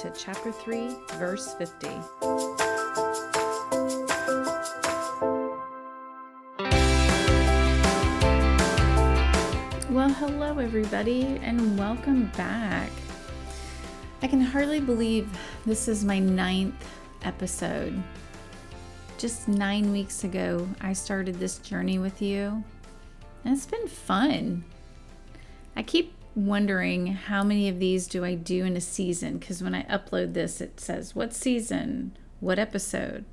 to chapter 3, verse 50. Well, hello, everybody, and welcome back. I can hardly believe this is my ninth episode. Just nine weeks ago, I started this journey with you, and it's been fun. I keep wondering how many of these do I do in a season because when I upload this, it says what season, what episode.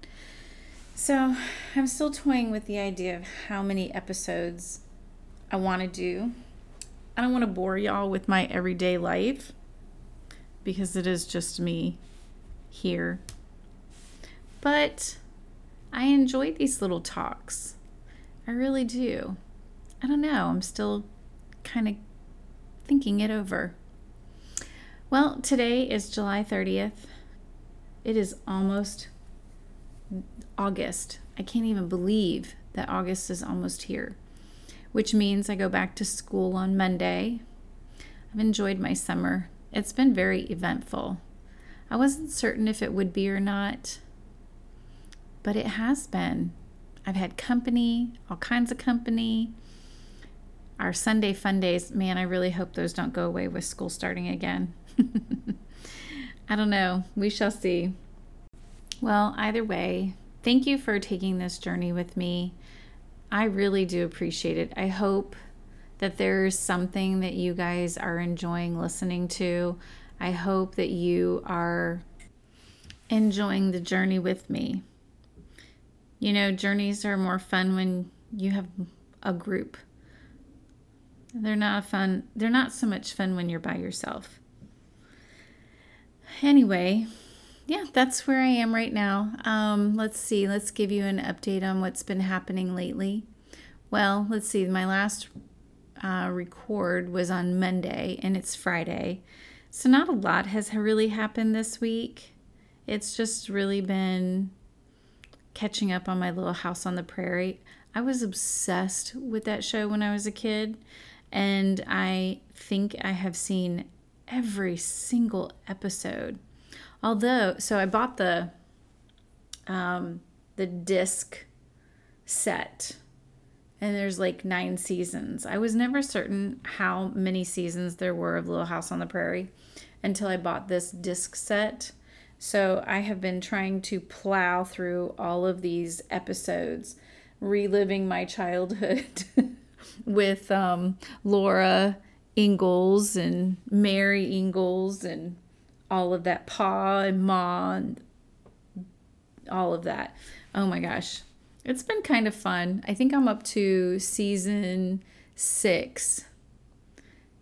So I'm still toying with the idea of how many episodes I want to do. I don't want to bore y'all with my everyday life because it is just me here. But I enjoy these little talks. I really do. I don't know. I'm still kind of thinking it over. Well, today is July 30th. It is almost August. I can't even believe that August is almost here, which means I go back to school on Monday. I've enjoyed my summer. It's been very eventful. I wasn't certain if it would be or not, but it has been. I've had company, all kinds of company our Sunday fun days, man, I really hope those don't go away with school starting again. I don't know. We shall see. Well, either way, thank you for taking this journey with me. I really do appreciate it. I hope that there's something that you guys are enjoying listening to. I hope that you are enjoying the journey with me. You know, journeys are more fun when you have a group they're not fun. They're not so much fun when you're by yourself. Anyway, yeah, that's where I am right now. Um, let's see. Let's give you an update on what's been happening lately. Well, let's see. My last uh, record was on Monday, and it's Friday, so not a lot has really happened this week. It's just really been catching up on my little house on the prairie. I was obsessed with that show when I was a kid. And I think I have seen every single episode. Although, so I bought the um, the disc set, and there's like nine seasons. I was never certain how many seasons there were of Little House on the Prairie until I bought this disc set. So I have been trying to plow through all of these episodes, reliving my childhood. with um, Laura Ingalls and Mary Ingalls and all of that, Pa and Ma and all of that. Oh my gosh. It's been kind of fun. I think I'm up to season six.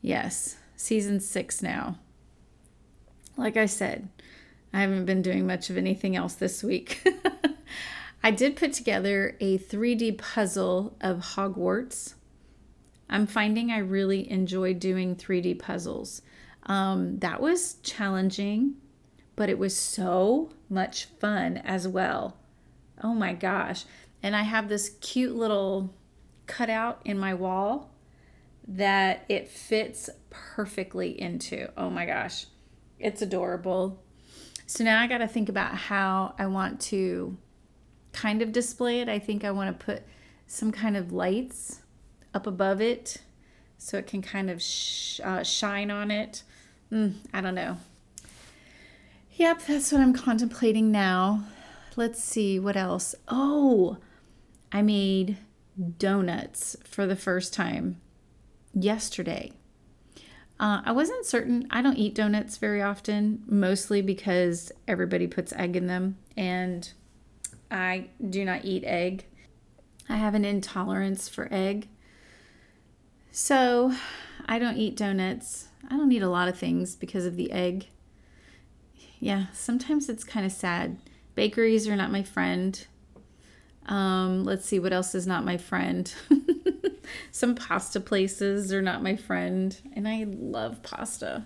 Yes, season six now. Like I said, I haven't been doing much of anything else this week. I did put together a 3D puzzle of Hogwarts. I'm finding I really enjoy doing 3D puzzles. Um, that was challenging, but it was so much fun as well. Oh my gosh. And I have this cute little cutout in my wall that it fits perfectly into. Oh my gosh. It's adorable. So now I got to think about how I want to kind of display it. I think I want to put some kind of lights up above it so it can kind of sh- uh, shine on it. Mm, I don't know. Yep, that's what I'm contemplating now. Let's see what else. Oh, I made donuts for the first time yesterday. Uh, I wasn't certain. I don't eat donuts very often, mostly because everybody puts egg in them, and I do not eat egg. I have an intolerance for egg. So I don't eat donuts. I don't eat a lot of things because of the egg. Yeah, sometimes it's kind of sad. Bakeries are not my friend. Um, let's see what else is not my friend. Some pasta places are not my friend, and I love pasta.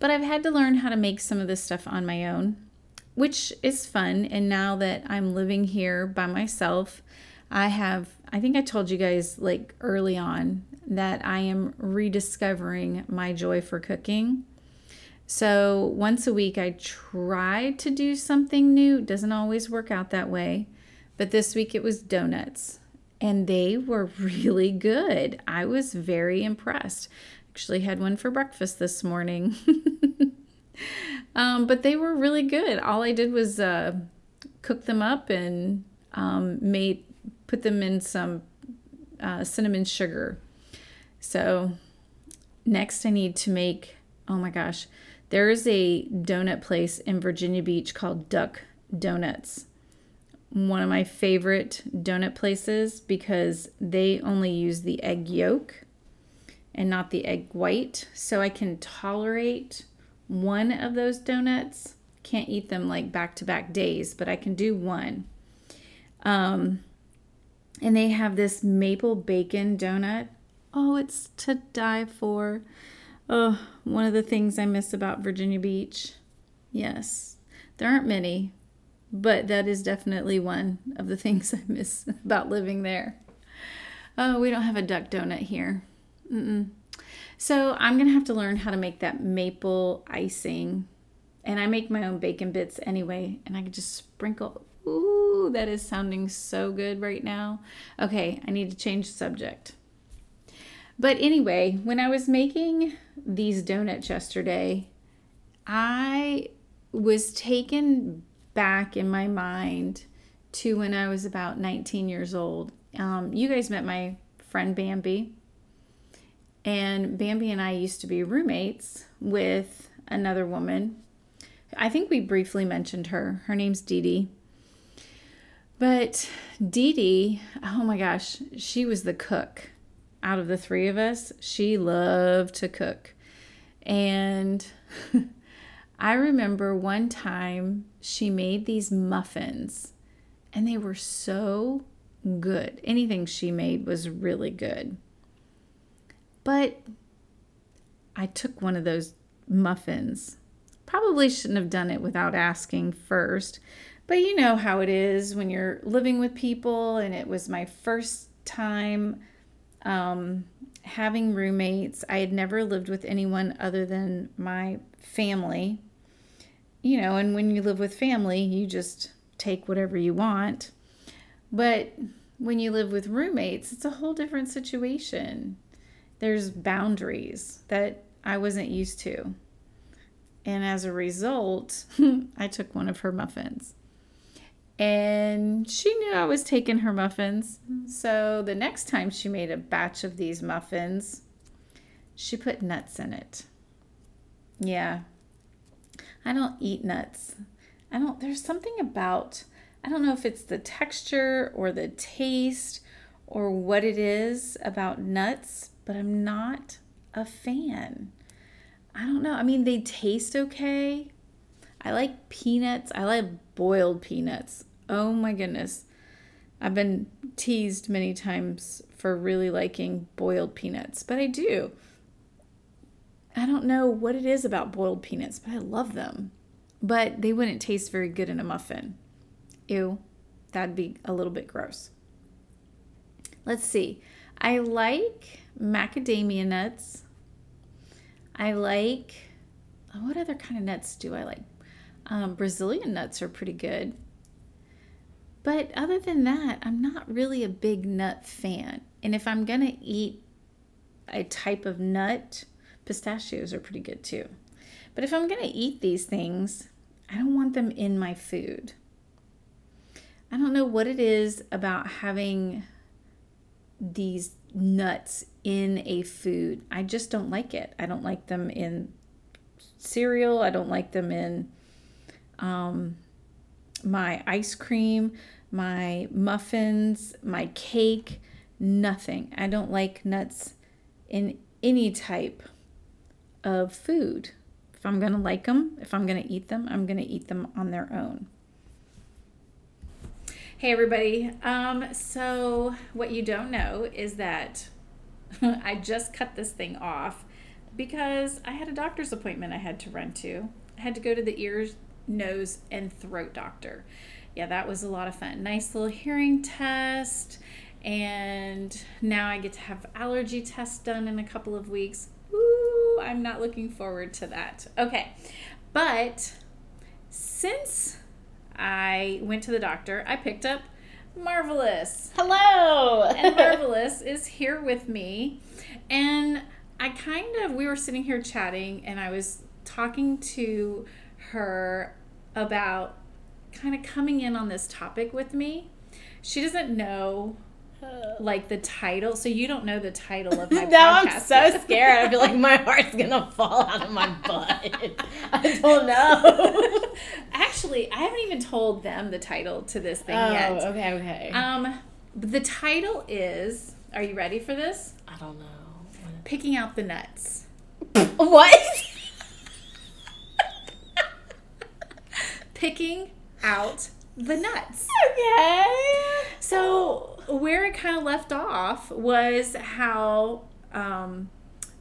But I've had to learn how to make some of this stuff on my own, which is fun. And now that I'm living here by myself, I have, I think I told you guys like early on that I am rediscovering my joy for cooking. So once a week, I try to do something new. It doesn't always work out that way. But this week it was donuts, and they were really good. I was very impressed. Actually, had one for breakfast this morning. um, but they were really good. All I did was uh, cook them up and um, made put them in some uh, cinnamon sugar. So next, I need to make. Oh my gosh, there is a donut place in Virginia Beach called Duck Donuts. One of my favorite donut places because they only use the egg yolk and not the egg white. So I can tolerate one of those donuts. Can't eat them like back to back days, but I can do one. Um, and they have this maple bacon donut. Oh, it's to die for. Oh, one of the things I miss about Virginia Beach. Yes, there aren't many, but that is definitely one of the things I miss about living there. Oh, we don't have a duck donut here. Mm-mm. So I'm going to have to learn how to make that maple icing. And I make my own bacon bits anyway, and I can just sprinkle. Ooh, that is sounding so good right now. Okay, I need to change subject. But anyway, when I was making these donuts yesterday, I was taken back in my mind to when I was about 19 years old. Um, you guys met my friend Bambi. And Bambi and I used to be roommates with another woman. I think we briefly mentioned her. Her name's Dee Dee. But Dee Dee, oh my gosh, she was the cook out of the three of us. She loved to cook. And I remember one time she made these muffins, and they were so good. Anything she made was really good. But I took one of those muffins. Probably shouldn't have done it without asking first. But you know how it is when you're living with people, and it was my first time um, having roommates. I had never lived with anyone other than my family. You know, and when you live with family, you just take whatever you want. But when you live with roommates, it's a whole different situation there's boundaries that I wasn't used to. And as a result, I took one of her muffins. And she knew I was taking her muffins. So the next time she made a batch of these muffins, she put nuts in it. Yeah. I don't eat nuts. I don't, there's something about, I don't know if it's the texture or the taste or what it is about nuts, but I'm not a fan. I don't know. I mean, they taste okay. I like peanuts. I like boiled peanuts. Oh my goodness. I've been teased many times for really liking boiled peanuts, but I do. I don't know what it is about boiled peanuts, but I love them. But they wouldn't taste very good in a muffin. Ew, that'd be a little bit gross. Let's see. I like macadamia nuts. I like, what other kind of nuts do I like? Um, Brazilian nuts are pretty good. But other than that, I'm not really a big nut fan. And if I'm going to eat a type of nut, pistachios are pretty good too. But if I'm going to eat these things, I don't want them in my food. I don't know what it is about having these nuts in a food. I just don't like it. I don't like them in cereal. I don't like them in um, my ice cream, my muffins, my cake, nothing. I don't like nuts in any type of food. If I'm going to like them, if I'm going to eat them, I'm going to eat them on their own. Hey, everybody. Um, so, what you don't know is that I just cut this thing off because I had a doctor's appointment I had to run to. I had to go to the ears, nose, and throat doctor. Yeah, that was a lot of fun. Nice little hearing test. And now I get to have allergy tests done in a couple of weeks. Ooh, I'm not looking forward to that. Okay. But since I went to the doctor, I picked up Marvelous. Hello. And Marvelous is here with me. And I kind of, we were sitting here chatting, and I was talking to her about kind of coming in on this topic with me. She doesn't know like the title, so you don't know the title of my now podcast. I'm so scared. I feel like my heart's gonna fall out of my butt. I don't know. Actually, I haven't even told them the title to this thing oh, yet. okay, okay. Um, the title is. Are you ready for this? I don't know. Picking out the nuts. What? Picking out the nuts. okay. So where it kind of left off was how um,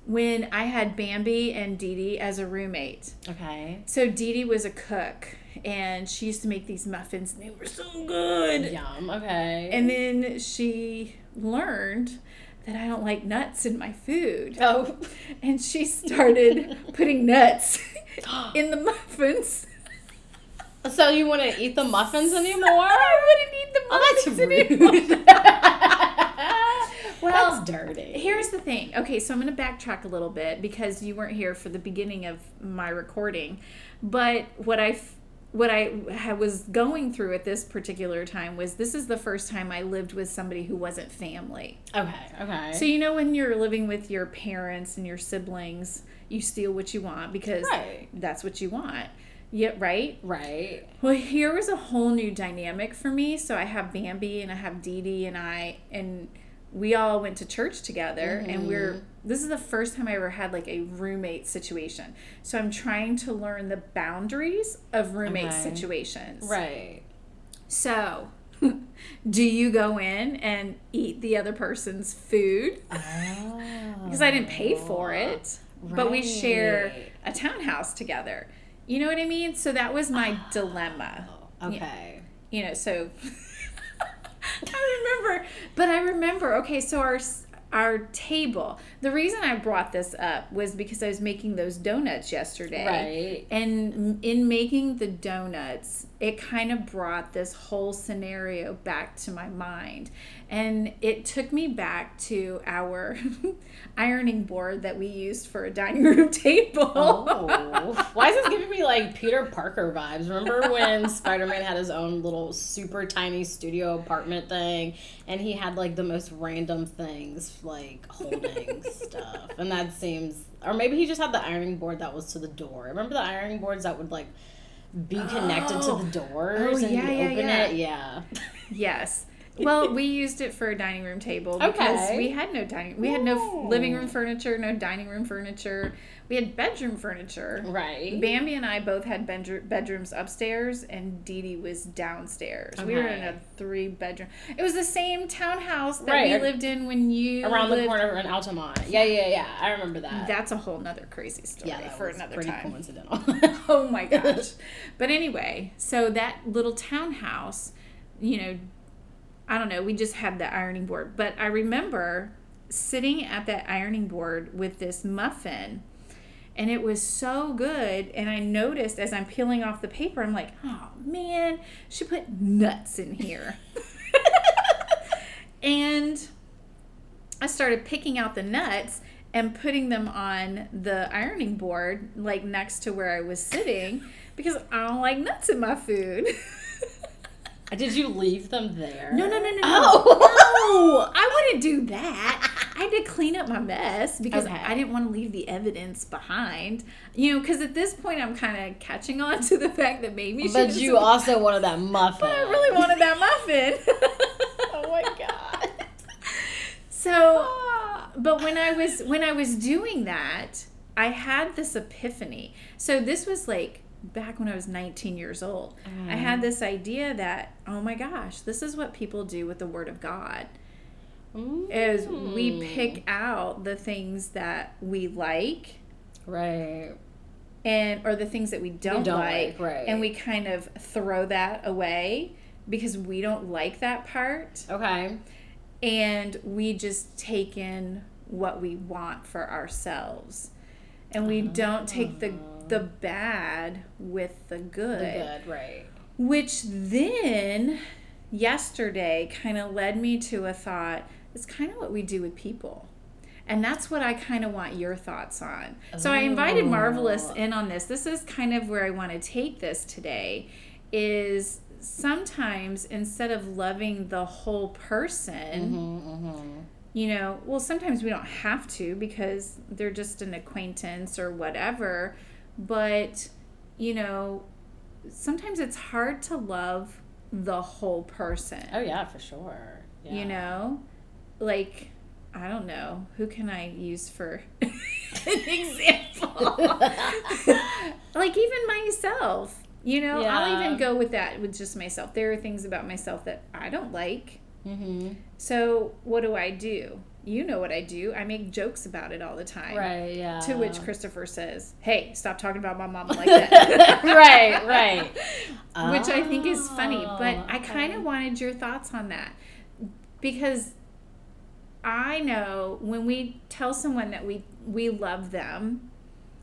when I had Bambi and Dee Dee as a roommate. Okay. So Dee Dee was a cook, and she used to make these muffins, and they were so good. Yum. Okay. And then she learned that I don't like nuts in my food. oh. And she started putting nuts in the muffins. So you want to eat the muffins anymore? I wouldn't eat the Oh, muffins that's anymore. Well, that's dirty. Here's the thing. Okay, so I'm going to backtrack a little bit because you weren't here for the beginning of my recording. But what I what I was going through at this particular time was this is the first time I lived with somebody who wasn't family. Okay. Okay. So you know when you're living with your parents and your siblings, you steal what you want because Right. that's what you want. Yeah, right? right. Well, here was a whole new dynamic for me. So I have Bambi and I have Dee Dee and I and we all went to church together and we're mm-hmm. this is the first time I ever had like a roommate situation. So I'm trying to learn the boundaries of roommate Okay. situations. Right. So do you go in and eat the other person's food? Oh. Because I didn't pay for it. But we share a townhouse together. You know what I mean? So that was my ah, dilemma. Oh, okay. you know so i remember but i remember okay so our our table the reason i brought this up was because i was making those donuts yesterday Right. and in making the donuts it kind of brought this whole scenario back to my mind and it took me back to our ironing board that we used for a dining room table Oh. Why is this giving me like Peter Parker vibes? Remember when Spider Man had his own little super tiny studio apartment thing and he had like the most random things like holding stuff? And that seems. Or maybe he just had the ironing board that was to the door. Remember the ironing boards that would like be connected Oh. to the oh. doors Oh, and yeah, open yeah. it? Yeah. Yes. Well, we used it for a dining room table because Okay. we had no dining. We had no Oh. living room oh. furniture, no dining room furniture. We had bedroom furniture. Right. Bambi and I both had bedr- bedrooms upstairs, and Dee Dee was downstairs. We were in a three bedroom. It was the same townhouse that Right. we lived in when you Around the corner in Altamont. Yeah, yeah, yeah. I remember that. That's a whole nother crazy story yeah, for another pretty time. coincidental. oh my gosh. But anyway, so that little townhouse, you know, I don't know, we just had the ironing board. But I remember sitting at that ironing board with this muffin and it was so good and I noticed as I'm peeling off the paper I'm like, "Oh man, she put nuts in here." and I started picking out the nuts and putting them on the ironing board, like next to where I was sitting, because I don't like nuts in my food. Did you leave them there? no, no, no, no, no. Oh. No, I wouldn't do that. I had to clean up my mess because Okay. I didn't want to leave the evidence behind. You know, because at this point I'm kind of catching on to the fact that maybe she But you also wanted that muffin. But I really wanted that muffin. Oh my god. So, ah. but when I was when I was doing that, I had this epiphany. So this was like back when I was 19 years old. I had mm. this idea that oh my gosh, this is what people do with the word of God. Is we mm. pick out the things that we like Right. and or the things that we don't, don't like, like, right. and we kind of throw that away because we don't like that part Okay. and we just take in what we want for ourselves. and we uh-huh. don't take the the bad with the good. The good, right. Which then yesterday kind of led me to a thought it's kind of what we do with people. And that's what I kind of want your thoughts on. So I invited Marvelous in on this. This is kind of where I want to take this today is sometimes instead of loving the whole person, Mm-hmm, you know, well, sometimes we don't have to because they're just an acquaintance or whatever. But, you know, sometimes it's hard to love the whole person. Oh yeah, for sure. Yeah. You know, like, I don't know. Who can I use for an example? like, even myself. You know, I'll even go with that with just myself. There are things about myself that I don't like. Mm-hmm. So what do I do? You know what I do. I make jokes about it all the time. Right. Yeah. To which Christopher says, "Hey, stop talking about my mama like that." right. Right. Which I think is funny, but Oh, I kind of wanted your thoughts on that because I know when we tell someone that we we love them,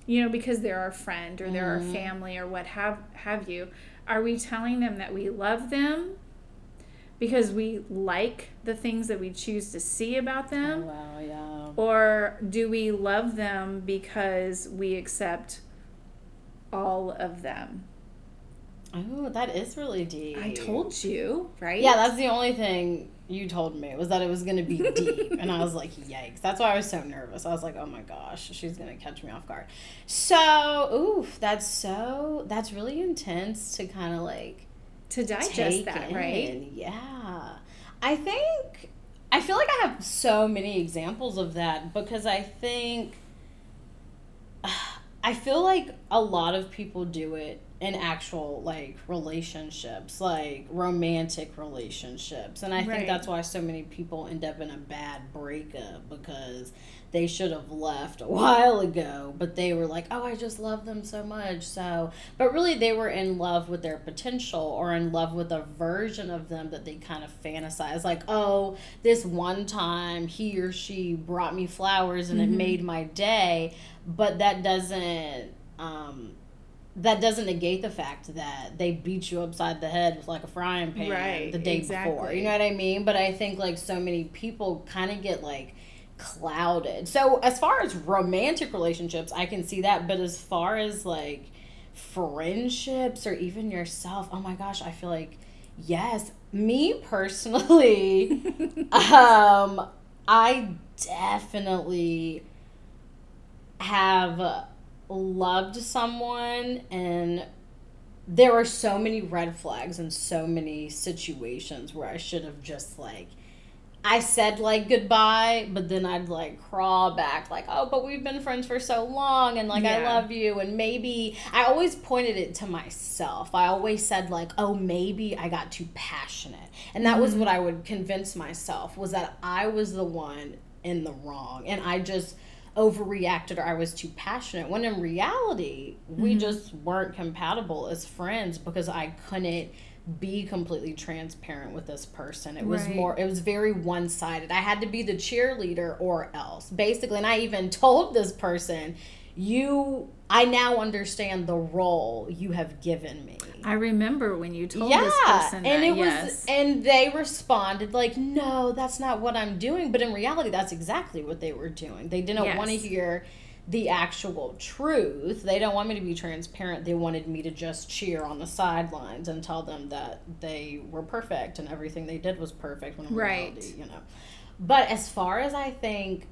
you know, because they're our friend or they're our Mhm. family or what have have you, are we telling them that we love them because we like the things that we choose to see about Oh, them? wow. Yeah. Or do we love them because we accept all of them? Oh, that is really deep. I told you, right? Yeah, that's the only thing you told me was that it was going to be deep. and I was like, yikes. That's why I was so nervous. I was like, oh my gosh, she's going to catch me off guard. So, oof, that's so, that's really intense to kind of like to digest that, in. right? Yeah. I think, I feel like I have so many examples of that because I think, I feel like a lot of people do it in actual like relationships, like romantic relationships. And I Right. think that's why so many people end up in a bad breakup because they should have left a while ago, but they were like, "Oh, I just love them so much." So, but really they were in love with their potential or in love with a version of them that they kind of fantasize like, "Oh, this one time he or she brought me flowers and it made my day." But that doesn't um that doesn't negate the fact that they beat you upside the head with like a frying pan Right, the day before. You know what I mean? But I think like so many people kind of get like clouded. So as far as romantic relationships, I can see that, but as far as like friendships or even yourself, oh my gosh, I feel like yes, me personally um I definitely have loved someone and there are so many red flags and so many situations where I should have just like I said like goodbye, but then I'd like crawl back like, "Oh, but we've been friends for so long and like I love you." And maybe I always pointed it to myself. I always said like, "Oh, maybe I got too passionate." And that was mm-hmm. what I would convince myself was that I was the one in the wrong and I just overreacted or I was too passionate. When in reality, we mm-hmm. just weren't compatible as friends because I couldn't be completely transparent with this person. It was Right. more it was very one-sided. I had to be the cheerleader or else. Basically, and I even told this person, "You I now understand the role you have given me." I remember when you told yeah, this person that, and it yes. was, and they responded like, "No, that's not what I'm doing." But in reality, that's exactly what they were doing. They didn't Yes. want to hear the actual truth. They don't want me to be transparent. They wanted me to just cheer on the sidelines and tell them that they were perfect and everything they did was perfect. When in Right. reality, you know. But as far as I think,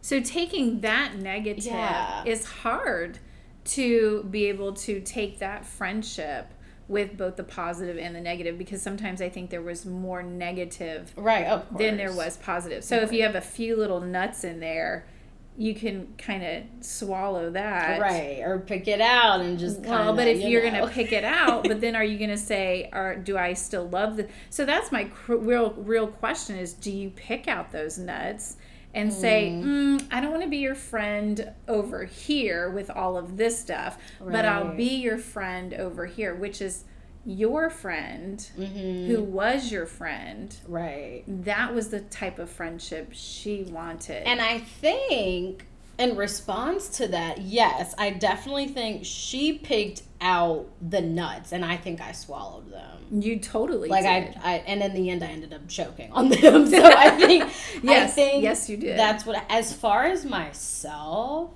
So taking that negative Yeah. is hard to be able to take that friendship with both the positive and the negative because sometimes I think there was more negative right, than there was positive. So if you have a few little nuts in there, you can kind of swallow that. right, or pick it out and just Well, kinda, but if you going to pick it out, but then are you going to say, "Or do I still love the?" So that's my cr- real, real question: is do you pick out those nuts and say, mm, "I don't want to be your friend over here with all of this stuff, but I'll be your friend over here," which is your friend Mhm. who was your friend. right. That was the type of friendship she wanted. And I think in response to that, yes, I definitely think she picked out the nuts, and I think I swallowed them. You totally Like did. I, I, and in the end, I ended up choking on them. So I think, I Yes, think yes, you did. That's what. As far as myself,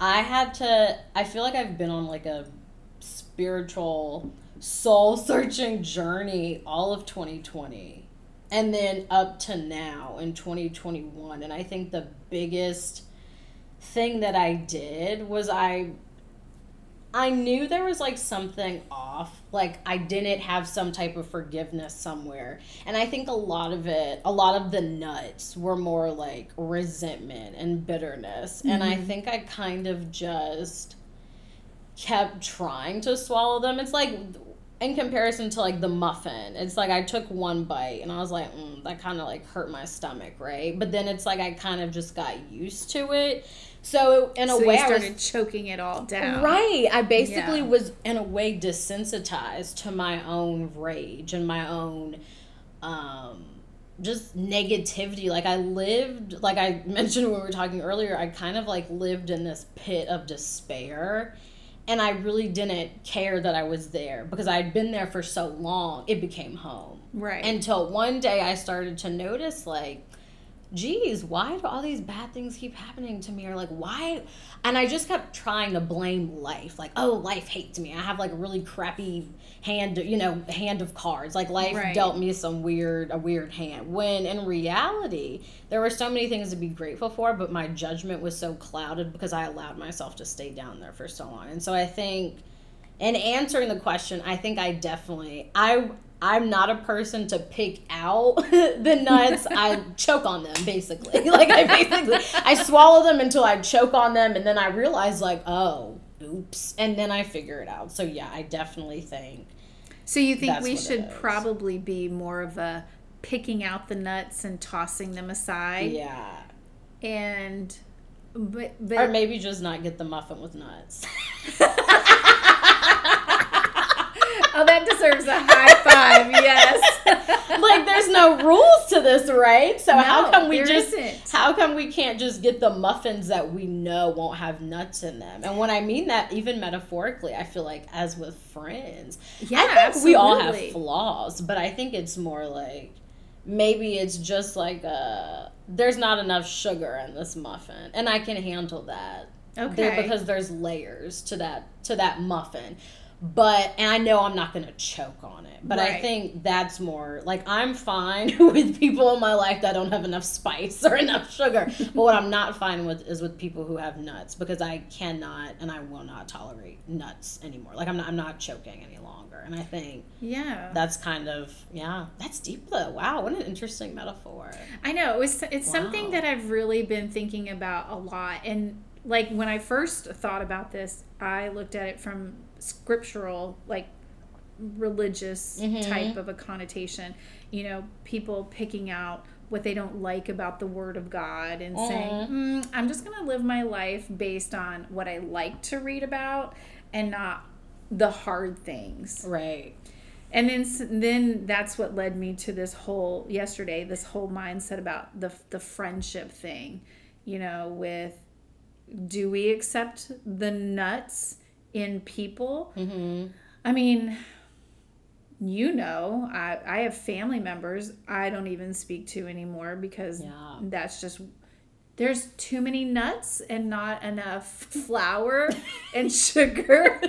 I had to. I feel like I've been on like a spiritual, soul searching journey all of 2020, and then up to now in 2021. And I think the biggest thing that I did was I I knew there was like something off. Like I didn't have some type of forgiveness somewhere. And I think a lot of it, a lot of the nuts were more like resentment and bitterness. And I mm-hmm. think I kind of just kept trying to swallow them. It's like in comparison to like the muffin, it's like I took one bite and I was like, mm, that kind of like hurt my stomach, right? But then it's like I kind of just got used to it. So in a so way, you I was started choking it all down. Right. I basically Yeah. was in a way desensitized to my own rage and my own um just negativity. Like I lived like I mentioned when we were talking earlier, I kind of like lived in this pit of despair. And I really didn't care that I was there because I had been there for so long, it became home. Right. Until one day I started to notice like geez, why do all these bad things keep happening to me? Or like, why? And I just kept trying to blame life. Like, oh, life hates me. I have like a really crappy hand, you know, hand of cards. Like life Right. dealt me some weird, a weird hand. When in reality, there were so many things to be grateful for, but my judgment was so clouded because I allowed myself to stay down there for so long. And so I think in answering the question, I think I definitely I I'm not a person to pick out the nuts. I choke on them basically. Like I basically I swallow them until I choke on them and then I realize like, oh, oops. And then I figure it out. So yeah, I definitely think So you think we should probably be more of a picking out the nuts and tossing them aside yeah. and but Or maybe just not get the muffin with nuts. oh that deserves a high five yes like there's no rules to this, right? So how come we just isn't. how come we can't just get the muffins that we know won't have nuts in them? And when I mean that even metaphorically, I feel like as with friends, Yeah, I think we all have flaws, but I think it's more like maybe it's just like uh there's not enough sugar in this muffin, and I can handle that. There- okay because there's layers to that to that muffin but and i know i'm not gonna choke on it but i think that's more like i'm fine with people in my life that don't have enough spice or enough sugar. But what i'm not fine with is with people who have nuts because i cannot and i will not tolerate nuts anymore. Like i'm not i'm not choking any longer. And i think yeah. that's kind of yeah that's deep though. Wow what an interesting metaphor. I know it was it's something that I've really been thinking about a lot. And like when I first thought about this I looked at it from scriptural like religious Mhm. type of a connotation you know people picking out what they don't like about the word of God and saying mm, I'm just going to live my life based on what I like to read about and not the hard things. Right. And then then that's what led me to this whole yesterday this whole mindset about the the friendship thing you know with do we accept the nuts in people mm-hmm i mean you know i i have family members i don't even speak to anymore because Yeah. that's just there's too many nuts and not enough flour and sugar.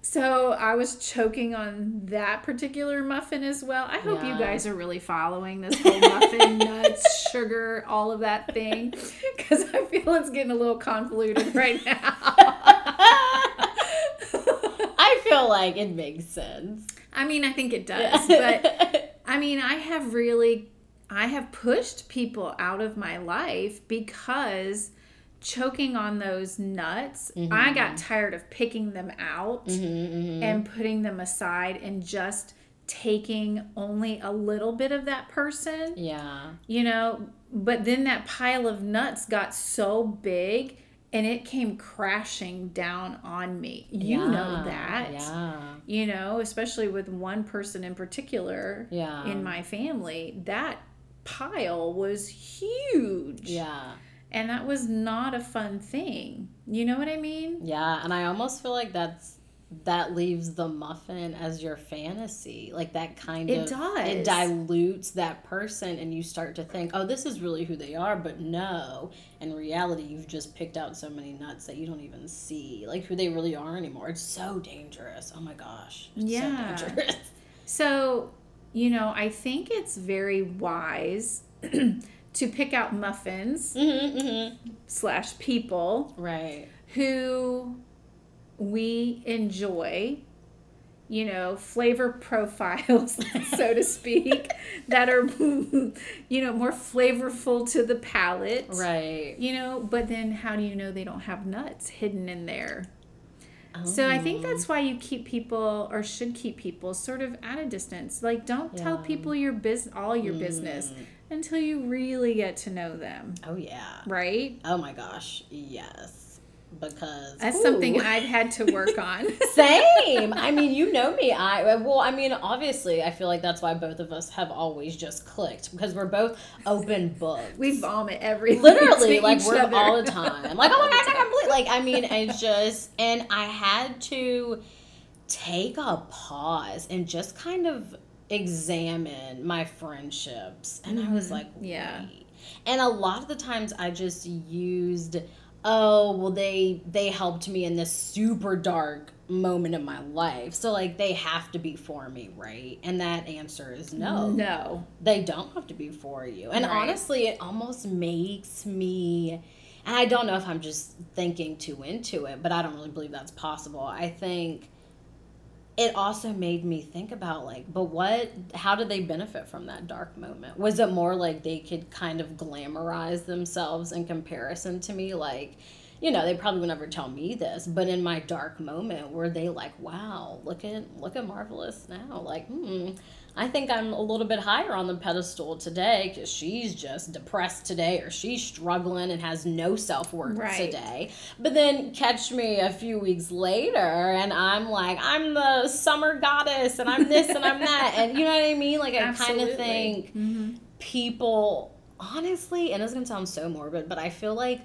so I was choking on that particular muffin as well. I hope you guys are really following this whole muffin, nuts, sugar, all of that thing because I feel it's getting a little convoluted right now. Feel like it makes sense. I mean, I think it does, but I mean, I have really I have pushed people out of my life because choking on those nuts, I got mm-hmm. tired of picking them out mm-hmm, mm-hmm. and putting them aside and just taking only a little bit of that person, yeah. you know, but then that pile of nuts got so big and it came crashing down on me. You know that Yeah. you know, especially with one person in particular Yeah. in my family, that pile was huge. Yeah. And that was not a fun thing. You know what I mean? Yeah, and I almost feel like that's that leaves the muffin as your fantasy. Like that kind It of does. it dilutes that person and you start to think, "Oh, this is really who they are." But no, in reality, you've just picked out so many nuts that you don't even see like who they really are anymore. It's so dangerous. Oh my gosh. It's Yeah. So dangerous. So, you know, I think it's very wise to pick out muffins hmm hmm slash people Right. who we enjoy, you know, flavor profiles, so to speak, that are, you know, more flavorful to the palate. Right. You know, but then how do you know they don't have nuts hidden in there? So I think Oh. that's why you keep people or should keep people sort of at a distance. Like don't tell people your business all your business Mm. until you really get to know them, Oh yeah. right? Oh my gosh. Yes. Because That's Ooh. something I've had to work on. Same. I mean, you know me. I well, I mean, obviously, I feel like that's why both of us have always just clicked because we're both open books. we vomit everything. literally like we're other. all the time. Like, oh my gosh, I can't believe. Like, I mean, it's just, and I had to take a pause and just kind of examine my friendships, and I was Mhm. like, Yeah. wait. And a lot of the times, I just used oh well they they helped me in this super dark moment in my life. So like they have to be for me right? And that answer is no. No. they don't have to be for you. And Right. honestly it almost makes me and i don't know if i'm just thinking too into it but i don't really believe that's possible. I think it also made me think about like but what how did they benefit from that dark moment? Was it more like they could kind of glamorize themselves in comparison to me? Like you know they probably would never tell me this but in my dark moment were they like wow look at look at marvelous now like hmm i think i'm a little bit higher on the pedestal today because she's just depressed today or she's struggling and has no self-worth Right. today. But then catch me a few weeks later and i'm like i'm the summer goddess and i'm this and i'm that. And you know what i mean? Like i kind of think Mhm. people honestly and it's gonna sound so morbid but i feel like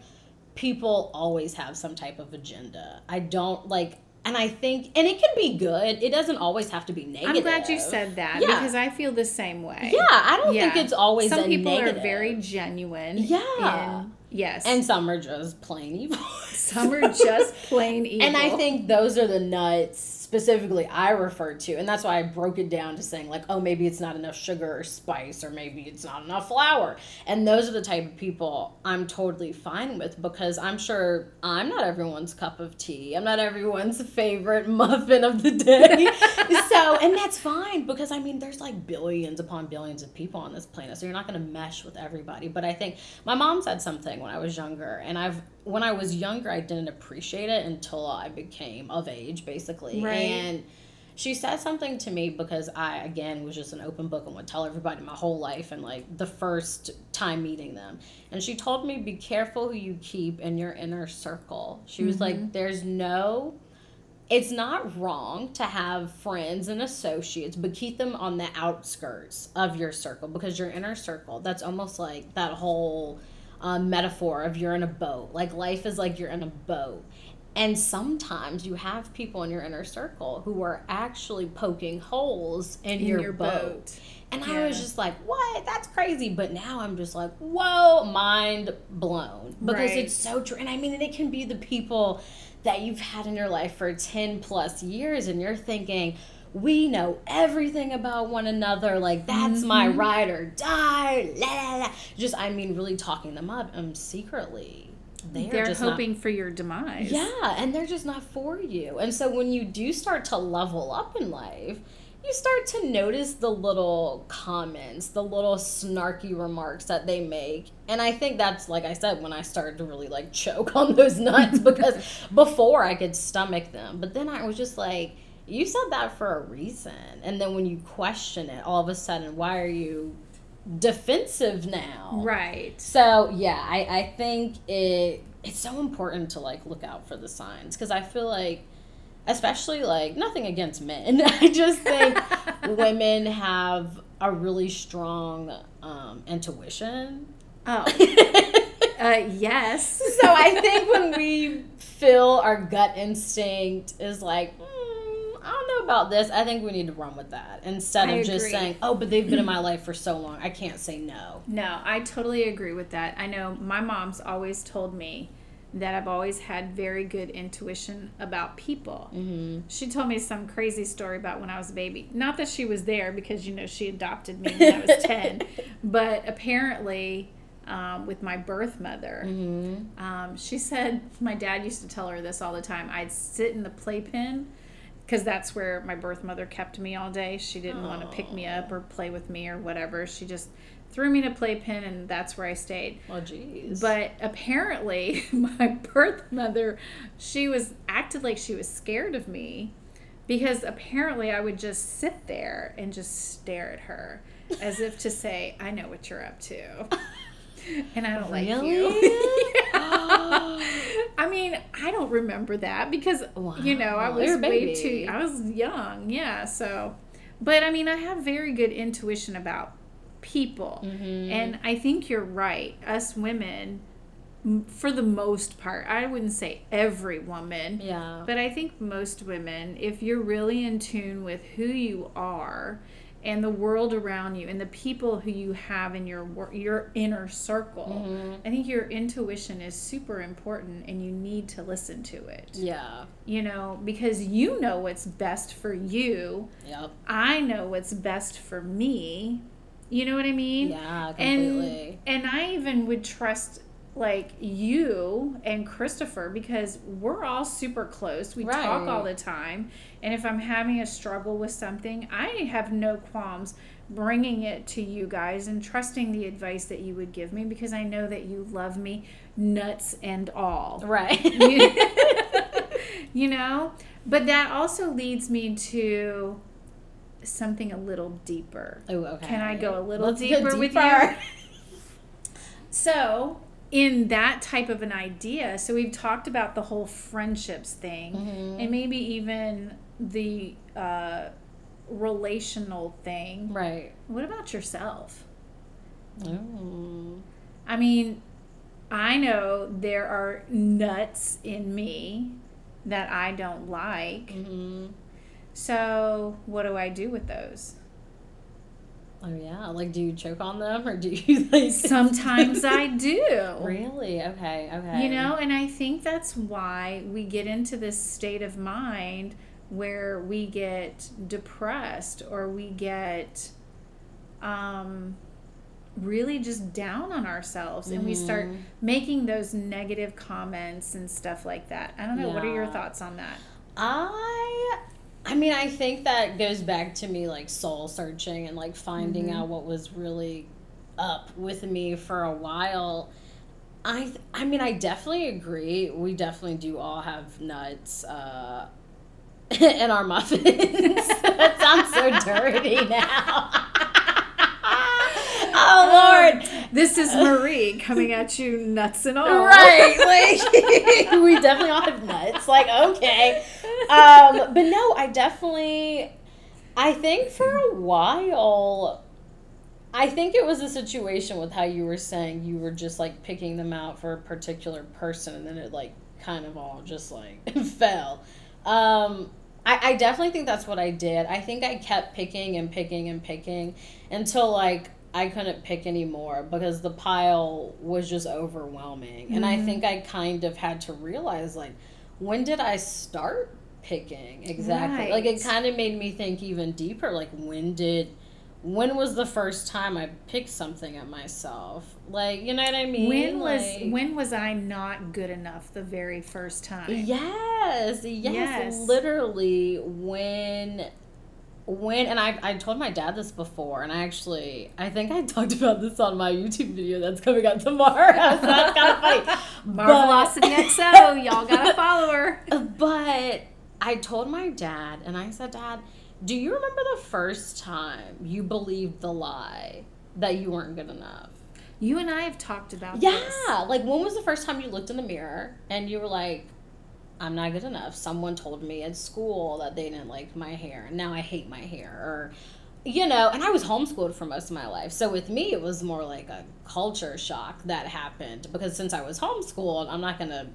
people always have some type of agenda. I don't like and i think and it can be good it doesn't always have to be negative I'm glad you said that Yeah. because I feel the same way. yeah i don't think it's always Some people negative. are very genuine. Yeah. in- yes. and some are just plain evil some are just plain evil. And I think those are the nuts specifically I refer to. And that's why I broke it down to saying, like, oh, maybe it's not enough sugar or spice, or maybe it's not enough flour. And those are the type of people I'm totally fine with because I'm sure I'm not everyone's cup of tea. I'm not everyone's favorite muffin of the day. so, and that's fine because I mean, there's like billions upon billions of people on this planet. So you're not going to mesh with everybody. But I think my mom said something when I was younger, and I've, when I was younger, I didn't appreciate it until I became of age, basically. Right. And she said something to me because I, again, was just an open book and would tell everybody my whole life and like the first time meeting them. And she told me, be careful who you keep in your inner circle. She was like, mm-hmm. there's no it's not wrong to have friends and associates, but keep them on the outskirts of your circle because your inner circle, that's almost like that whole um, metaphor of you're in a boat. Like life is like you're in a boat. And sometimes you have people in your inner circle who are actually poking holes in, in your, your boat. boat. And I was just like, what? That's crazy. But now I'm just like, whoa, mind blown. Because Right. it's so true. And I mean, and it can be the people that you've had in your life for 10 plus years, and you're thinking, we know everything about one another. Like, that's my Mm-hmm. ride or die. La, la, la. Just, I mean, really talking them up. Um, secretly, they They're just not hoping for your demise. yeah, and they're just not for you. And so when you do start to level up in life, you start to notice the little comments, the little snarky remarks that they make. And I think that's like I said when I started to really like choke on those nuts because before I could stomach them, but then I was just like you said that for a reason. And then when you question it, all of a sudden, why are you defensive now? Right. So yeah, I, I think it it's so important to like look out for the signs because I feel like especially like nothing against men. I just think women have a really strong um, intuition. Oh, Uh, yes. so I think when we feel our gut instinct is like, mm, I don't know about this, I think we need to run with that instead I of just saying, oh, but they've been in my life for so long, I can't say no. No, I totally agree with that. I know my mom's always told me that I've always had very good intuition about people. Mm-hmm. She told me some crazy story about when I was a baby. Not that she was there because, you know, she adopted me when I was 10, but apparently. Um, with my birth mother, Mm-hmm. um, she said my dad used to tell her this all the time. I'd sit in the playpen because that's where my birth mother kept me all day. She didn't want to pick me up or play with me or whatever. She just threw me in a playpen and that's where I stayed. Well, jeez. But apparently, my birth mother, she was acted like she was scared of me because apparently I would just sit there and just stare at her as if to say, "I know what you're up to." And I don't like you. Really? Yeah. Oh. I mean, I don't remember that because you know I was You're way too. I was young, yeah. So, but I mean, I have very good intuition about people, Mhm. and I think you're right. Us women, for the most part, I wouldn't say every woman, yeah. but I think most women, if you're really in tune with who you are and the world around you and the people who you have in your wor- your inner circle, Mhm. I think your intuition is super important and you need to listen to it. Yeah. You know, because you know what's best for you. Yep. I know what's best for me. You know what I mean? Yeah, and completely. and I even would trust like you and Christopher because we're all super close. We talk all the time, and if I'm having a struggle with something, I have no qualms bringing it to you guys and trusting the advice that you would give me because I know that you love me nuts and all. right. you know, but that also leads me to something a little deeper. oh, okay. Can I go a little Let's go deeper with you? So, in that type of an idea, so we've talked about the whole friendships thing Mhm. and maybe even the uh, relational thing. Right. What about yourself? Mm. I mean, I know there are nuts in me that I don't like. hmm So, what do I do with those? Oh yeah. Like, do you choke on them or do you like? Sometimes I do. Really? Okay. Okay. You know, and I think that's why we get into this state of mind where we get depressed or we get um, really just down on ourselves and we start Mhm. making those negative comments and stuff like that. I don't know. What are your thoughts on that? I I mean, I think that goes back to me like soul searching and like finding Mhm. out what was really up with me for a while. I th- I mean, I definitely agree. We definitely do all have nuts uh in our muffins. that sounds so dirty now. oh lord. This is Marie coming at you nuts and all. Right, like we definitely all have nuts. Like, okay, um, but no, I definitely, I think for a while, I think it was a situation with how you were saying you were just like picking them out for a particular person, and then it like kind of all just like fell. Um, I, I definitely think that's what I did. I think I kept picking and picking and picking until like I couldn't pick anymore because the pile was just overwhelming. And I Mhm. think I kind of had to realize like when did I start picking exactly? Like it kind of made me think even deeper like when did when was the first time I picked something at myself? Like, you know what I mean? When was Like- when was I not good enough the very first time? Yes, yes, Yes. literally when when and I I told my dad this before and I actually I think I talked about this on my YouTube video that's coming out tomorrow. so that's kind of funny. Marvelocity XO, y'all gotta follow her. But I told my dad and I said, "Dad, do you remember the first time you believed the lie that you weren't good enough?" You and I have talked about Yeah, this. like when was the first time you looked in the mirror and you were like, I'm not good enough. Someone told me at school that they didn't like my hair, and now I hate my hair. Or you know, and I was homeschooled for most of my life. So with me, it was more like a culture shock that happened because since I was homeschooled, I'm not going to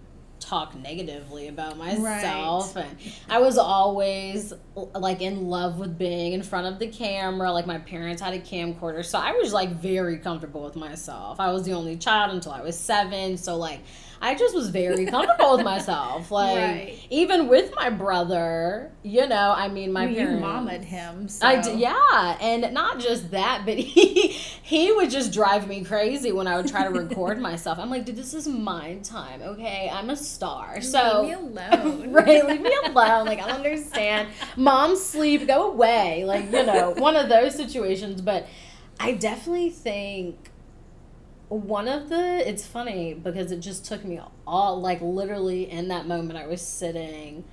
talk negatively about myself right. and I was always like in love with being in front of the camera like my parents had a camcorder so I was like very comfortable with myself I was the only child until I was 7 so like I just was very comfortable with myself. Like right. even with my brother, you know, I mean my well, parents. You mamaed him. So. I d- yeah, and not just that, but he he would just drive me crazy when I would try to record myself. I'm like, dude, this is my time, okay? I'm a star. So leave me alone. right, leave me alone. Like I don't understand. Mom sleep, go away. Like, you know, one of those situations. But I definitely think one of the it's funny because it just took me all like literally in that moment I was sitting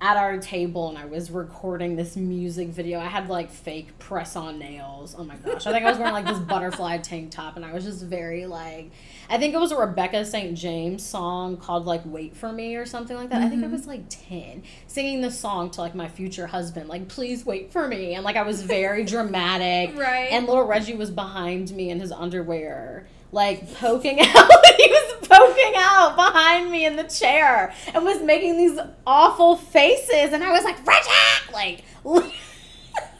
at our table and I was recording this music video. I had like fake press on nails. Oh my gosh. I think I was wearing like this butterfly tank top and I was just very like I think it was a Rebecca St. James song called like Wait for Me or something like that. Mm-hmm. I think I mm-hmm. was like 10 singing the song to like my future husband like please wait for me and like I was very dramatic. Right. And little Reggie was behind me in his underwear like poking out. he was poking out behind me in the chair and was making these awful faces. And I was like, Reggie! Like,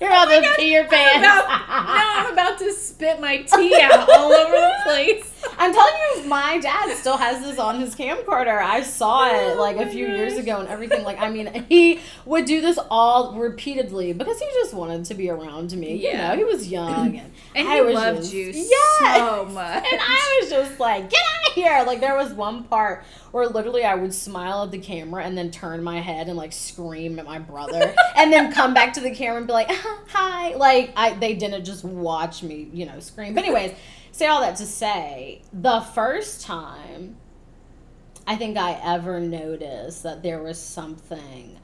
you're oh about oh to pee your pants. About, now I'm about to spit my tea out all over the place. I'm telling you, my dad still has this on his camcorder. I saw oh it oh like a few gosh. years ago and everything. Like, I mean, he would do this all repeatedly because he just wanted to be around me. Yeah. You know, he was young and, and I he loved just, you yes! so much. And I was just like, get out of here. Like, there was one part where literally I would smile at the camera and then turn my head and like scream at my brother and then come back to the camera and be like, hi. Like, I they didn't just watch me, you know, scream. But, anyways say all that to say, the first time I think I ever noticed that there was something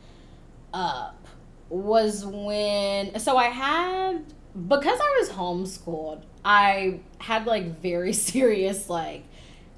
up was when so I had because I was homeschooled, I had like very serious like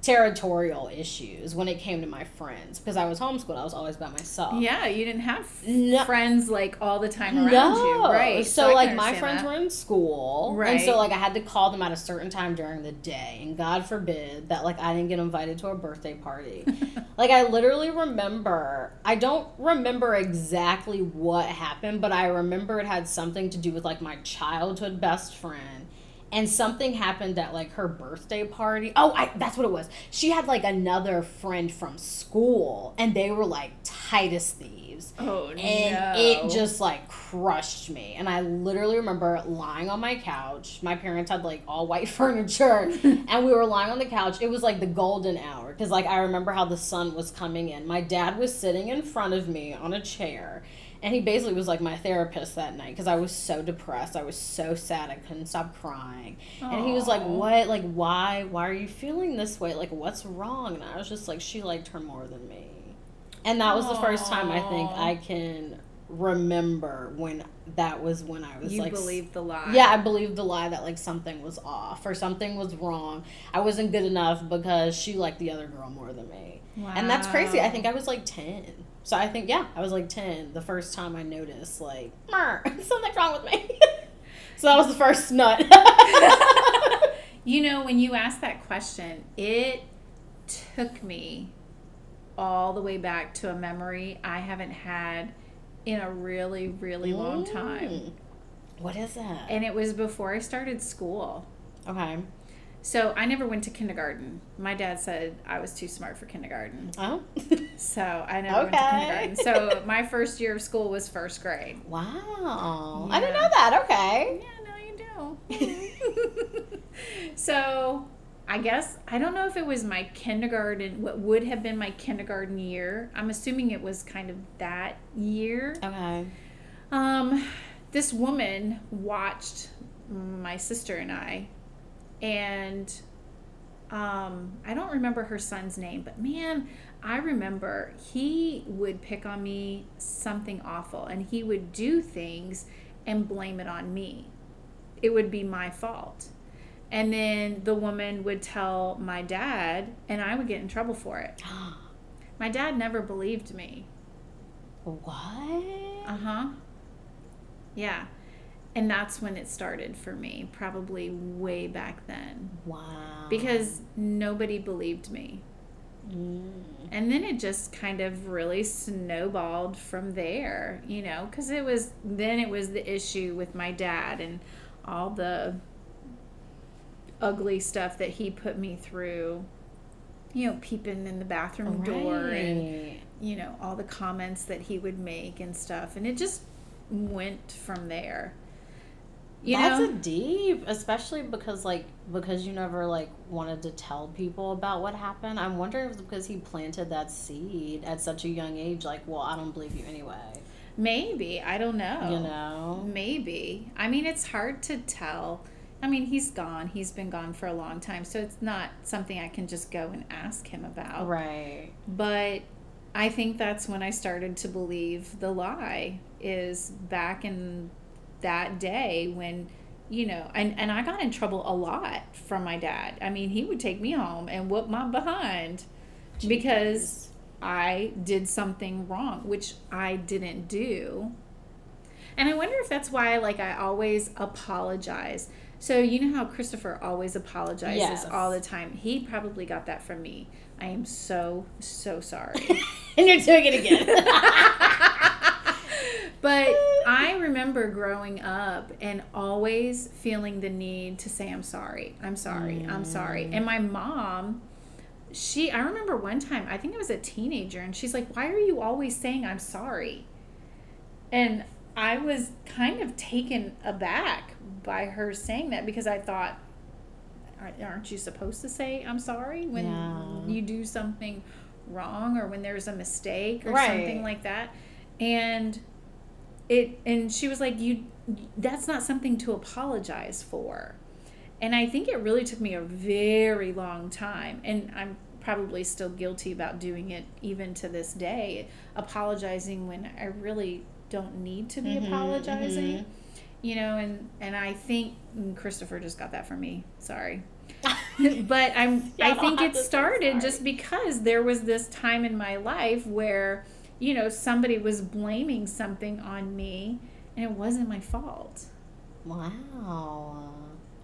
territorial issues when it came to my friends because I was homeschooled. I was always by myself. Yeah, you didn't have no. friends like all the time around no. you, right? So, so like my friends that. were in school, right? And so like I had to call them at a certain time during the day, and God forbid that like I didn't get invited to a birthday party. like I literally remember. I don't remember exactly what happened, but I remember it had something to do with like my childhood best friend and something happened at like her birthday party. Oh, I, that's what it was. She had like another friend from school, and they were like tight as thieves. Oh and no! it just like crushed me. And I literally remember lying on my couch. My parents had like all white furniture, and we were lying on the couch. It was like the golden hour because like I remember how the sun was coming in. My dad was sitting in front of me on a chair and he basically was like my therapist that night because I was so depressed. I was so sad. I couldn't stop crying. Aww. And he was like, "What? Like, why? Why are you feeling this way? Like, what's wrong?" And I was just like, "She liked her more than me." And that was Aww. the first time I think I can remember when that was when I was you like believed the lie. Yeah, I believed the lie that like something was off or something was wrong. I wasn't good enough because she liked the other girl more than me. Wow. And that's crazy. I think I was like 10. So I think yeah, I was like ten the first time I noticed like something's wrong with me. so that was the first nut. you know, when you asked that question, it took me all the way back to a memory I haven't had in a really, really long time. Mm. What is that? And it was before I started school. Okay. So I never went to kindergarten. My dad said I was too smart for kindergarten. Oh. so I never okay. went to kindergarten. So my first year of school was first grade. Wow. Yeah. I didn't know that. Okay. Yeah, no, you do. so I guess I don't know if it was my kindergarten what would have been my kindergarten year. I'm assuming it was kind of that year. Okay. Um this woman watched my sister and I and um, I don't remember her son's name, but man, I remember he would pick on me something awful and he would do things and blame it on me. It would be my fault. And then the woman would tell my dad, and I would get in trouble for it. my dad never believed me. What? Uh huh. Yeah. And that's when it started for me, probably way back then. Wow. Because nobody believed me. Mm. And then it just kind of really snowballed from there, you know, because it was then it was the issue with my dad and all the ugly stuff that he put me through, you know, peeping in the bathroom door and, you know, all the comments that he would make and stuff. And it just went from there. You That's know? a deep, especially because like because you never like wanted to tell people about what happened. I'm wondering if it's because he planted that seed at such a young age. Like, well, I don't believe you anyway. Maybe. I don't know. You know. Maybe. I mean, it's hard to tell. I mean, he's gone. He's been gone for a long time. So it's not something I can just go and ask him about. Right. But I think that's when I started to believe the lie is back in that day when you know and, and i got in trouble a lot from my dad. I mean he would take me home and whoop my behind because i did something wrong which i didn't do. And i wonder if that's why like i always apologize. So you know how christopher always apologizes Yes. all the time? He probably got that from me. I am so so sorry. And you're doing it again. but I remember growing up and always feeling the need to say, I'm sorry, I'm sorry, I'm sorry. Mm. And my mom, she, I remember one time, I think I was a teenager, and she's like, Why are you always saying I'm sorry? And I was kind of taken aback by her saying that because I thought, "Aren't- Aren't you supposed to say I'm sorry when Yeah. you do something wrong or when there's a mistake or Right. something like that? And it and she was like you that's not something to apologize for. And i think it really took me a very long time and i'm probably still guilty about doing it even to this day apologizing when i really don't need to be Mhm, apologizing mhm. you know and and i think and christopher just got that from me sorry. But i'm Yeah, i think it started just because there was this time in my life where you know somebody was blaming something on me and it wasn't my fault wow.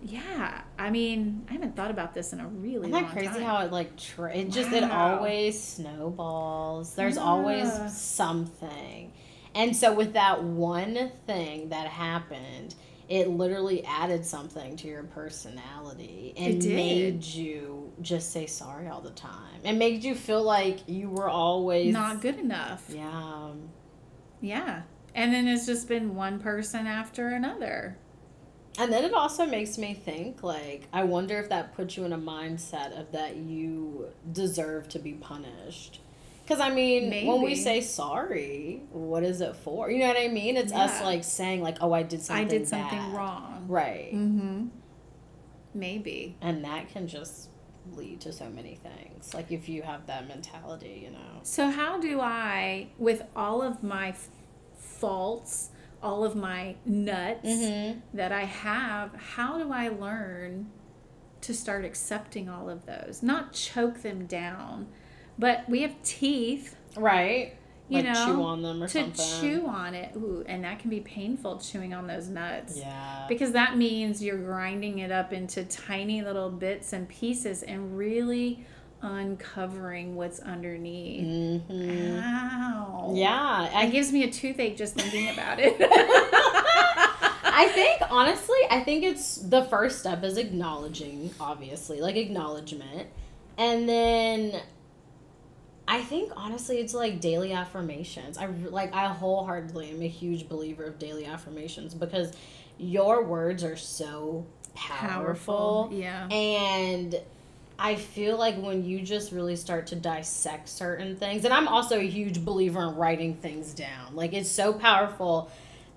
yeah i mean i haven't thought about this in a really Isn't long that crazy time how it like tra- it just it always snowballs. There's Yeah. always something. And so with that one thing that happened, it literally added something to your personality and made you just say sorry all the time. It made you feel like you were always not good enough Yeah. yeah and then it's just been one person after another And then it also makes me think like I wonder if that puts you in a mindset of that you deserve to be punished. Cuz I mean, when we say sorry, what is it for? You know what I mean? It's us like saying like, "Oh, I did something i did something bad." wrong Right. mm-hmm maybe And that can just lead to so many things. Like if you have that mentality, you know. So, how do I, with all of my faults, all of my nuts Mhm. that I have, how do I learn to start accepting all of those? Not choke them down, but we have teeth Right? You like know, chew on them or to something. chew on it. Ooh, and that can be painful chewing on those nuts. Yeah. Because that means you're grinding it up into tiny little bits and pieces and really uncovering what's underneath. Mhm. Ow. Yeah, I It gives me a toothache just thinking about it. I think honestly, I think it's the first step is acknowledging, obviously, like acknowledgement. And then I think honestly it's like daily affirmations. I like I wholeheartedly am a huge believer of daily affirmations because your words are so powerful. Yeah. And I feel like when you just really start to dissect certain things, and I'm also a huge believer in writing things down. Like it's so powerful,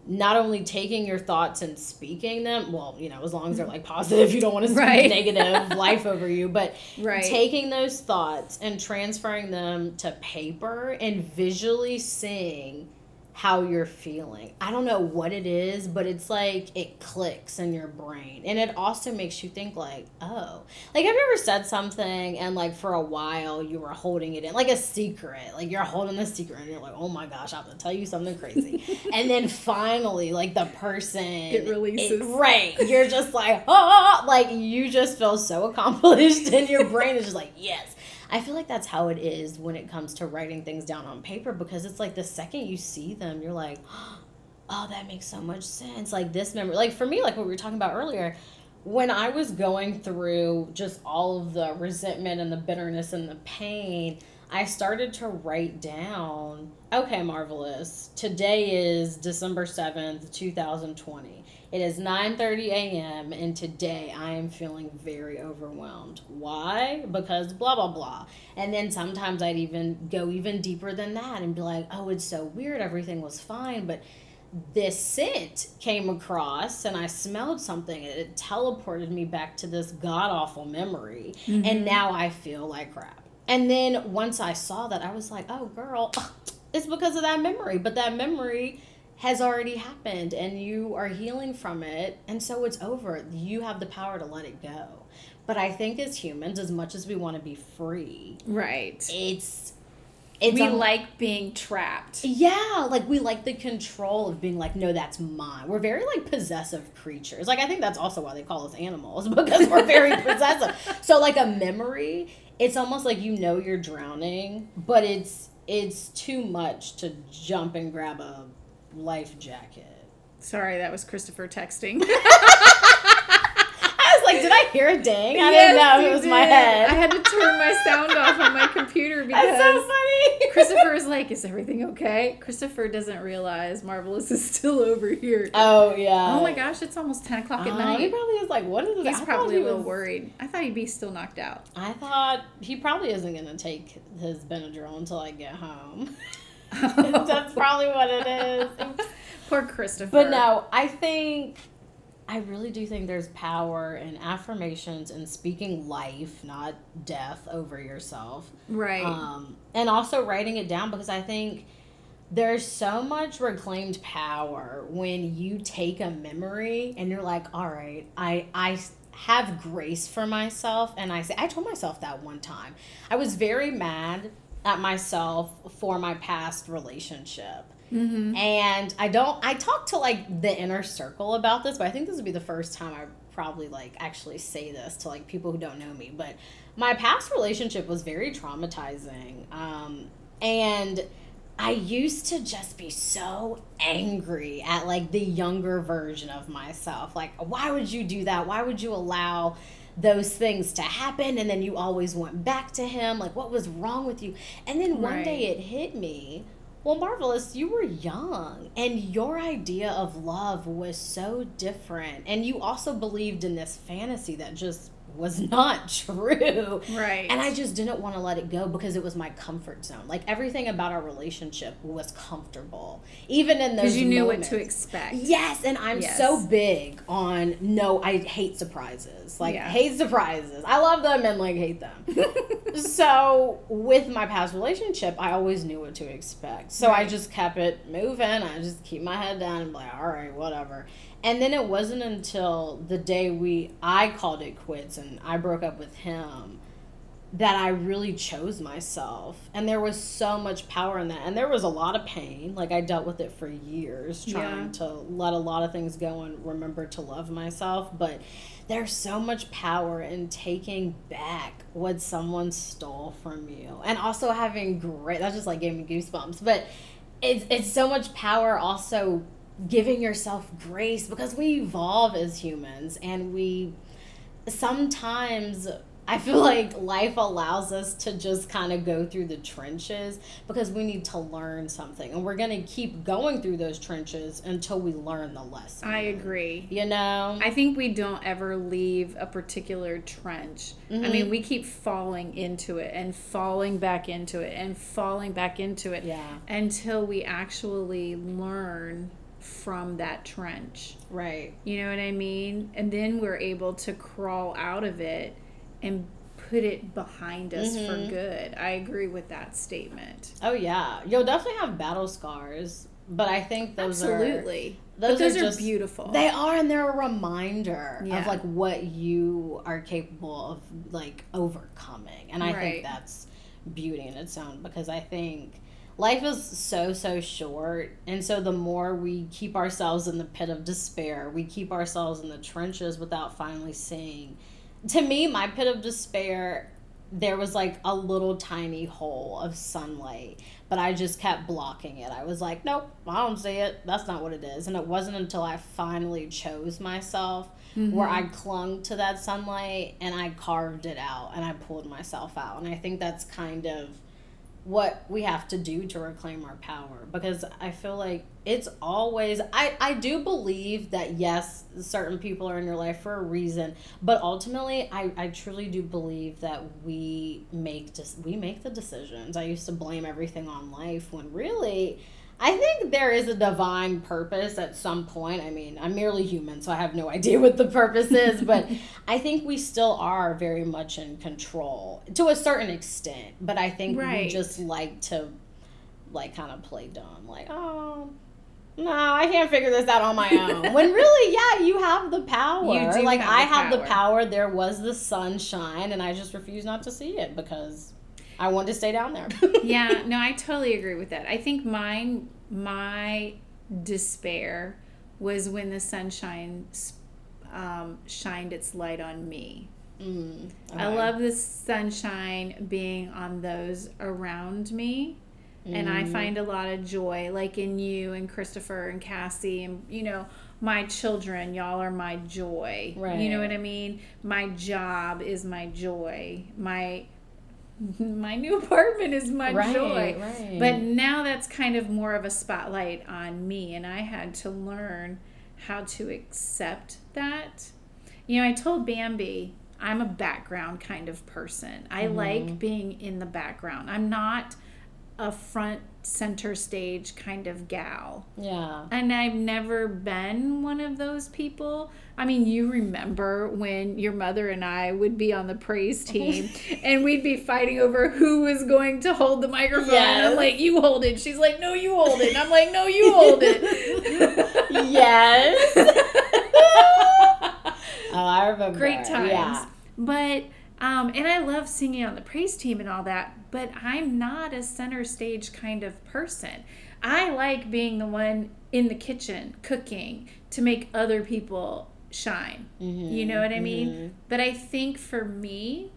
not only taking your thoughts and speaking them, well, you know, as long as they're like positive, you don't want to speak Right. negative life over you, but Right. taking those thoughts and transferring them to paper and visually seeing how you're feeling. I don't know what it is, but it's like it clicks in your brain. And it also makes you think like, oh. Like have you ever said something and like for a while you were holding it in like a secret. Like you're holding a secret and you're like, "Oh my gosh, I have to tell you something crazy." and then finally like the person It releases. it- right. You're just like, "Oh!" Like you just feel so accomplished and your brain is just like, "Yes." I feel like that's how it is when it comes to writing things down on paper because it's like the second you see them, you're like, oh, that makes so much sense. Like this memory, like for me, like what we were talking about earlier, when I was going through just all of the resentment and the bitterness and the pain, I started to write down, okay, marvelous. Today is December 7th, 2020. It is 9:30 a.m. and today I am feeling very overwhelmed. Why? Because blah blah blah. And then sometimes I'd even go even deeper than that and be like, "Oh, it's so weird. Everything was fine, but this scent came across and I smelled something and it teleported me back to this god awful memory. And mm-hmm. now I feel like crap. And then once I saw that, I was like, oh, girl, it's because of that memory. But that memory has already happened and you are healing from it. And so it's over. You have the power to let it go. But I think as humans, as much as we want to be free, Right. it's. It's we a- like being trapped. yeah, like we like the control of being like, no, that's mine. We're very like possessive creatures. Like I think that's also why they call us animals because we're very possessive. So like a memory, it's almost like you know you're drowning, but it's it's too much to jump and grab a life jacket. Sorry, that was Christopher texting. I was like, did I hear a ding? I Yes, didn't know it was my head. I had to turn my sound off on my computer because That's so funny. Christopher is like, "Is everything okay?" Christopher doesn't realize Marvelous is still over here. Oh yeah. oh my gosh, it's almost ten o'clock at Uh, night. he probably is like, what is this? He's I probably he a little was- worried. I thought he'd be still knocked out. I thought he probably isn't gonna take his Benadryl until I get home. That's probably what it is. Poor Christopher. But no, I think I really do think there's power in affirmations and speaking life, not death, over yourself. right? Um, and also writing it down because I think there's so much reclaimed power when you take a memory and you're like, all right, I I have grace for myself and I say I told myself that one time. I was very mad at myself for my past relationship. mm-hmm. And I don't I talk to like the inner circle about this, but I think this would be the first time I probably like actually say this to like people who don't know me. But my past relationship was very traumatizing. Um and I used to just be so angry at like the younger version of myself. Like, why would you do that? Why would you allow those things to happen? And then you always went back to him. Like, what was wrong with you? And then one Right. day it hit me. Well, Marvelous, you were young and your idea of love was so different. And you also believed in this fantasy that just was not true. Right. And I just didn't want to let it go because it was my comfort zone. Like everything about our relationship was comfortable, even in those because you knew moments. what to expect. Yes, and I'm Yes. so big on no, I hate surprises. Like Yeah. hate surprises. I love them and like hate them. so with my past relationship, I always knew what to expect. So I just kept it moving. I just keep my head down and be like, all right, whatever. And then it wasn't until the day we I called it quits and I broke up with him that I really chose myself. And there was so much power in that. And there was a lot of pain. Like I dealt with it for years trying Yeah. to let a lot of things go and remember to love myself. But there's so much power in taking back what someone stole from you. And also having great that just like gave me goosebumps. But it's it's so much power also giving yourself grace because we evolve as humans and we sometimes I feel like life allows us to just kind of go through the trenches because we need to learn something. And we're going to keep going through those trenches until we learn the lesson. I agree. You know? I think we don't ever leave a particular trench. I Mm-hmm. mean, we keep falling into it and falling back into it and falling back into it yeah. until we actually learn from that trench. Right. You know what I mean? And then we're able to crawl out of it and put it behind us Mm-hmm. for good. I agree with that statement. Oh, yeah. You'll definitely have battle scars but I think those Absolutely. are those, those are, are just beautiful. They are, and they're a reminder of like what you are capable of like overcoming, and I Right. think that's beauty in its own because I think life is so so short and so the more we keep ourselves in the pit of despair we keep ourselves in the trenches without finally seeing. To me my pit of despair there was like a little tiny hole of sunlight but i just kept blocking it. I was like nope i don't see it. That's not what it is. And it wasn't until i finally chose myself where mm-hmm. i clung to that sunlight and i carved it out and i pulled myself out. And i think that's kind of what we have to do to reclaim our power because i feel like it's always i i do believe that yes certain people are in your life for a reason but ultimately i i truly do believe that we make just we make the decisions. I used to blame everything on life when really I think there is a divine purpose at some point. I mean, I'm merely human, so I have no idea what the purpose is, but I think we still are very much in control to a certain extent. But I think we just like to, like, kind of play dumb. Like, oh, no, I can't figure this out on my own. when really, yeah, you have the power. You do like, have I the have the power. power. There was the sunshine, and I just refuse not to see it because I wanted to stay down there. yeah, no, I totally agree with that. I think mine, my despair was when the sunshine um, shined its light on me. Mm, I love the sunshine being on those around me. And I Mm. find a lot of joy, like in you and Christopher and Cassie, and you know, my children. Y'all are my joy. You know what I mean? My job is my joy. My my new apartment is my right, joy. Right. But now that's kind of more of a spotlight on me, and I had to learn how to accept that. You know, I told Bambi I'm a background kind of person. I Mm-hmm. like being in the background. I'm not a front center stage kind of gal. yeah. And I've never been one of those people. I mean, you remember when your mother and I would be on the praise team and we'd be fighting over who was going to hold the microphone. And I'm like, you hold it. She's like, no, you hold it. And I'm like, no, you hold it. yes. oh, I remember. Great times. Yeah. But, um, and I love singing on the praise team and all that, but I'm not a center stage kind of person. I like being the one in the kitchen cooking to make other people shine. Mm-hmm. You know what I mean? Mm-hmm. But I think for me,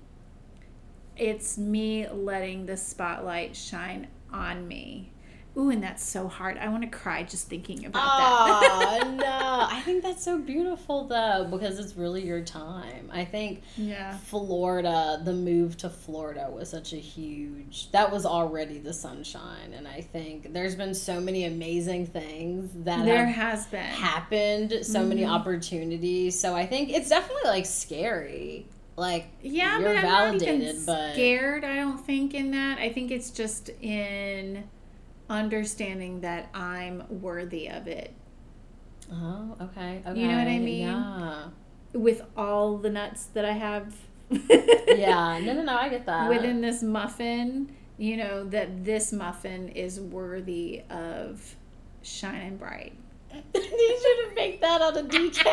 it's me letting the spotlight shine on me. Ooh, and that's so hard. I want to cry just thinking about that. Oh no! I think that's so beautiful though because it's really your time. I think yeah. Florida, the move to Florida was such a huge. That was already the sunshine, and I think there's been so many amazing things that There have has been. happened, so many mm-hmm. opportunities. So I think it's definitely like scary. Like Yeah, but I'm not even but scared. I don't think in that. I think it's just in understanding that I'm worthy of it oh, okay, okay, You know what I mean? Yeah, with all the nuts that I have. yeah. No, no, no. I get that. Within this muffin, you know that this muffin is worthy of shining bright. you should have made that on a decal.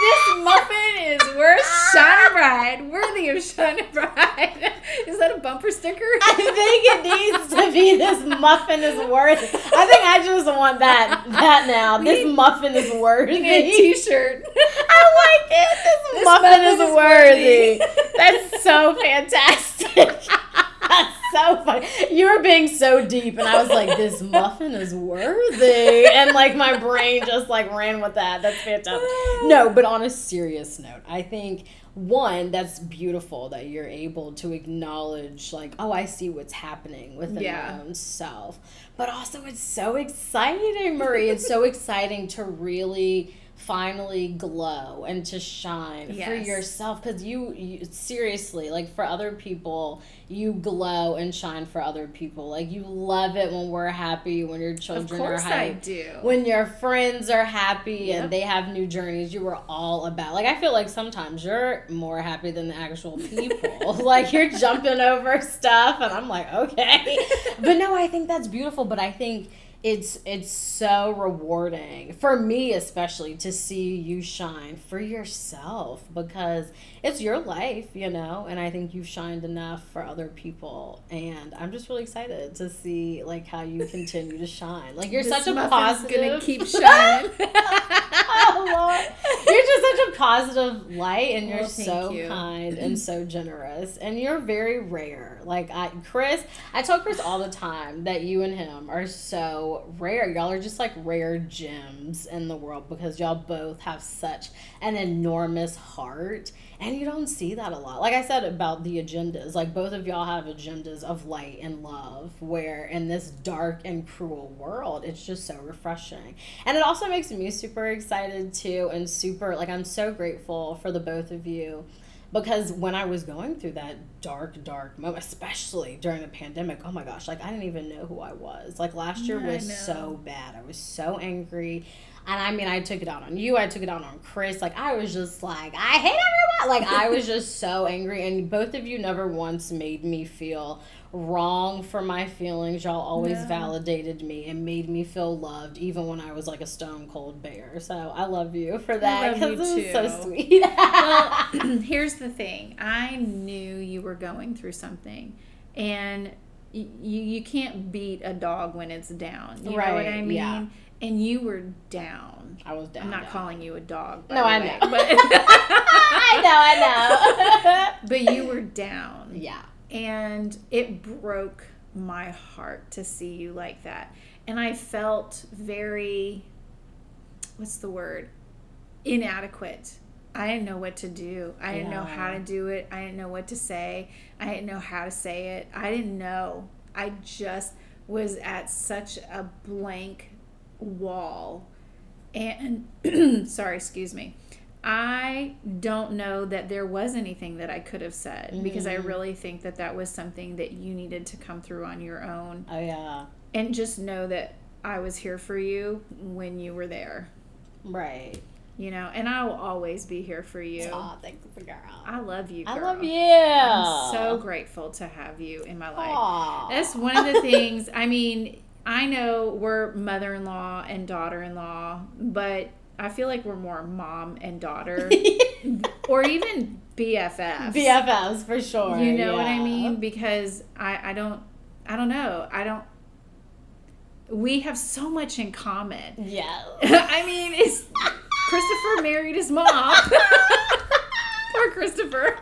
This muffin is worth shining bright, worthy of shining bright. Is that a bumper sticker? I think it needs to be this muffin is worth. I think I just want that that now. This muffin is worthy. a t-shirt. I like it. This, This muffin, muffin is, is worthy. worthy. That's so fantastic. That's so funny. You were being so deep, and I was like, "This muffin is worthy," and like my brain just like ran with that. That's fantastic. No, but on a serious note, I think one that's beautiful that you're able to acknowledge, like, "Oh, I see what's happening within Yeah. my own self," but also it's so exciting, Marie. It's so exciting to really finally glow and to shine for yourself. Because you, you seriously like for other people you glow and shine for other people. Like you love it when we're happy when your children are I happy do. when your friends are happy Yep. and they have new journeys you are all about. Like i feel like sometimes you're more happy than the actual people. Like you're jumping over stuff and i'm like okay. But no i think that's beautiful. But i think it's it's so rewarding for me especially to see you shine for yourself because it's your life you know and i think you've shined enough for other people and i'm just really excited to see like how you continue to shine like you're This such a positive gonna keep shining. oh You're just such a positive light and you're Well, so you. kind and so generous. And you're very rare. Like I Chris, I tell Chris all the time that you and him are so rare. Y'all are just like rare gems in the world because y'all both have such an enormous heart. And you don't see that a lot. Like I said about the agendas, like both of y'all have agendas of light and love, where in this dark and cruel world, it's just so refreshing. And it also makes me super excited too, and super like I'm so grateful for the both of you. Because when I was going through that dark, dark moment, especially during the pandemic, oh my gosh, like I didn't even know who I was. Like last year was so bad. I was so angry. And I mean, I took it out on you. I took it out on Chris. Like, I was just like, I hate everyone. Like, I was just so angry. And both of you never once made me feel wrong for my feelings. Y'all always No. validated me and made me feel loved, even when I was like a stone cold bear. So I love you for that love you because was so sweet. well, here's the thing. I knew you were going through something, and y- you you can't beat a dog when it's down. You know what I mean? yeah. And you were down. I was down. I'm not down. calling you a dog. No, I way, know. But, I know, I know. but you were down. yeah. And it broke my heart to see you like that. And I felt very, what's the word? Inadequate. I didn't know what to do. I didn't know how to do it. I didn't know what to say. I didn't know how to say it. I didn't know. I just was at such a blank wall. And, sorry, excuse me. I don't know that there was anything that I could have said because I Mhm. really think that that was something that you needed to come through on your own Oh, yeah. and just know that I was here for you when you were there, Right. you know, and I will always be here for you. Thanks, girl. I love you. Girl. I love you. I'm so grateful to have you in my life. Aw. That's one of the things. I mean, I know we're mother in law and daughter in law, but I feel like we're more mom and daughter or even BFFs. BFFs for sure. You know what I mean? Because I, I don't I don't know. I don't we have so much in common. Yeah. I mean, it's Christopher married his mom. Poor Christopher.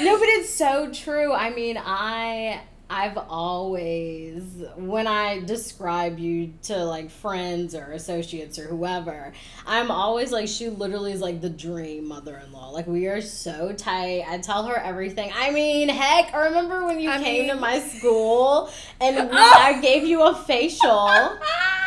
no, but it's so true. I mean, I I've always when I describe you to like friends or associates or whoever, I'm always like she literally is like the dream mother-in-law. Like we are so tight. I tell her everything. I mean, heck, I remember when you I came to my school and we, I gave you a facial.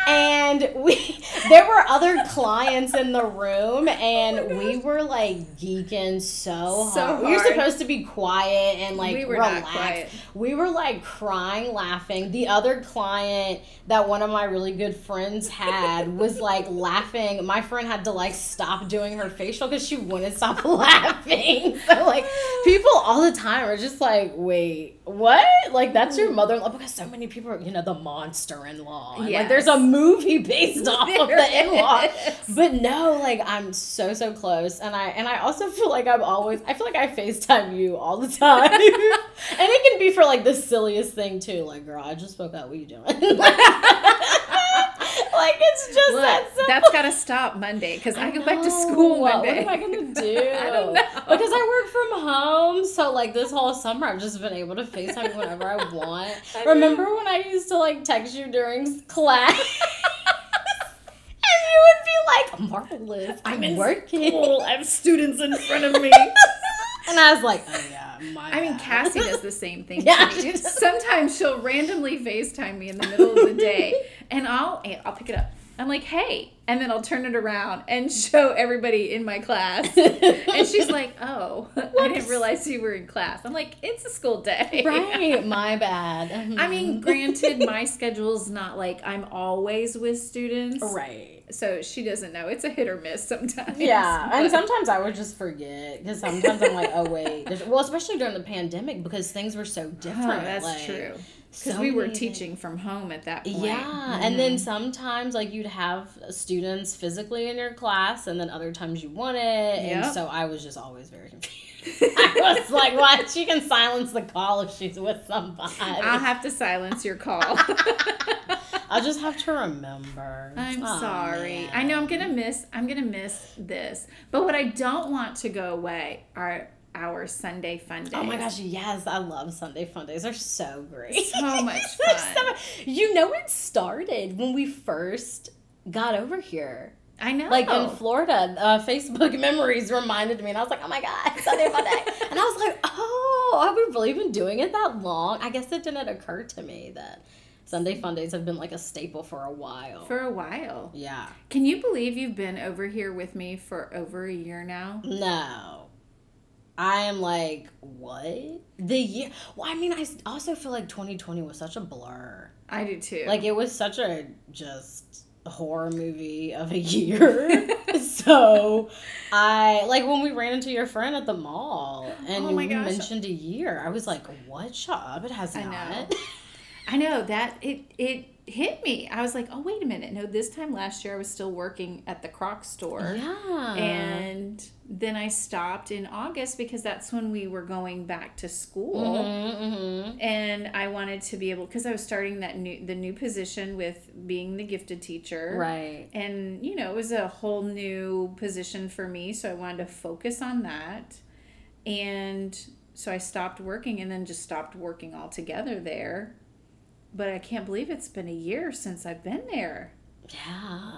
and we there were other clients in the room oh and Oh we were like geeking so, So hard. We were supposed to be quiet and like we were relax. not quiet. We were like crying, laughing. The other client that one of my really good friends had was like laughing. My friend had to like stop doing her facial because she wouldn't stop laughing. So like people all the time are just like, wait, what? Like that's your mother in law? Because so many people are, you know, the monster in law. Like there's a movie based off of the in law. But no, like I'm so so close, and I and I also feel like I'm always. I feel like I Facetime you all the time, and it can be for like the silliest thing too. Like, girl, I just woke up. What you doing? like, it's just Look, that simple. that's got to stop Monday because I, go back to school know. Monday. What am I gonna do? I don't know. Because I work from home, so like this whole summer, I've just been able to Facetime whenever I want. I Remember when I used to like text you during class? And you would be like, marvelous. I'm, in working. school. I have students in front of me. And I was like, oh yeah, my I mean, bad. Cassie does the same thing. Yeah, she. Sometimes she'll randomly FaceTime me in the middle of the day, and I'll I'll pick it up. I'm like, hey, and then I'll turn it around and show everybody in my class, and she's like, oh, I didn't realize you were in class. I'm like, it's a school day, right, my bad. I mean, mm-hmm. granted, my schedule's not like I'm always with students, right. so she doesn't know. It's a hit or miss sometimes. Yeah, and sometimes I would just forget because sometimes I'm like, oh wait, well, especially during the pandemic because things were so Oh, different. that's like, true. Because So we were many teaching from home at that point. Yeah, and then mm-hmm. sometimes like you'd have students physically in your class, and then other times you wouldn't. And so I was just always very confused. I was like, "What? She can silence the call if she's with somebody." I'll have to silence your call. I'll just have to remember. I'm Aw, sorry. man. I know I'm gonna miss. I'm gonna miss this. But what I don't want to go away are our Sunday fun days. Oh my gosh, yes, I love Sunday fun days. They're so great. So much fun. you know, it started when we first got over here. I know. Like in Florida, uh, Facebook memories reminded me, and I was like, "Oh my god, Sunday fun day!" and I was like, "Oh, I have we really been doing it that long?" I guess it didn't occur to me that Sunday fun days have been like a staple for a while. for a while. yeah, Can you believe you've been over here with me for over a year now? no, I am like, what the year? Well, I mean, I also feel like 2020 was such a blur. I do too. Like it was such a just horror movie of a year. so I like when we ran into your friend at the mall and Oh you mentioned a year. I was like, "What? Shut up! It has I know. not." I know that it it hit me. I was like, oh wait a minute. No, this time last year I was still working at the Croc store. yeah. And then I stopped in August because that's when we were going back to school. Mhm, mhm. And I wanted to be able because I was starting that new the new position with being the gifted teacher. Right. And you know, it was a whole new position for me, so I wanted to focus on that. And so I stopped working and then just stopped working altogether there. But I can't believe it's been a year since I've been there. Yeah.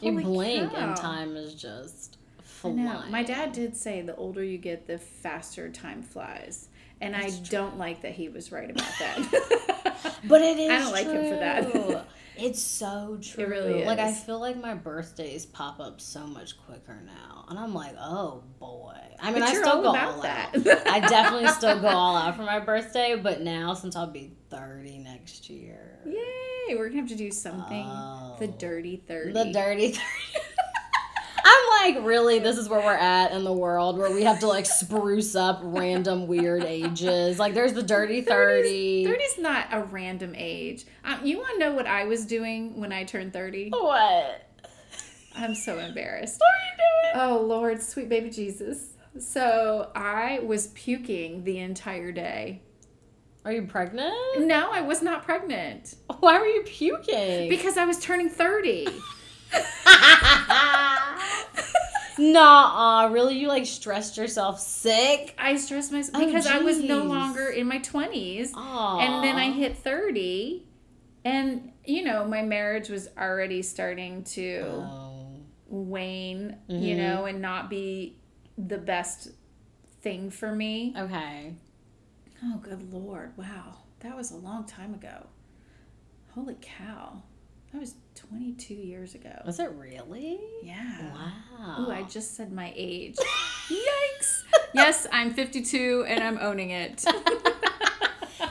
You blink cow. and time is just I flying. know. My dad did say the older you get, the faster time flies. And I That's don't like that he was right about that. But it is. I don't like him for that. It's so true. really Like I feel like my birthdays pop up so much quicker now, and I'm like, oh boy. I mean, I still go about all that. out. I definitely still go all out for my birthday, but now since I'll be 30 next year, Yay! We're gonna have to do something. the Oh. dirty 30. the dirty 30. Like, really? This is where we're at in the world where we have to like spruce up random weird ages. Like, there's the dirty 30. 30 is not a random age. Um, you want to know what I was doing when I turned 30? What? I'm so embarrassed. What are you doing? Oh, Lord, sweet baby Jesus. So I was puking the entire day. Are you pregnant? No, I was not pregnant Why were you puking? because I was turning 30. Nah, really? You like stressed yourself sick? I stressed myself Oh, because I was no longer in my 20s. Aw. And then I hit 30. And, you know, my marriage was already starting to. Oh. wane, you Mhm. know, and not be the best thing for me. Okay. Oh, good lord. Wow. That was a long time ago. Holy cow. That was 22 years ago. Was it really? Yeah. Wow. Ooh, I just said my age. Yikes. Yes, I'm 52 and I'm owning it.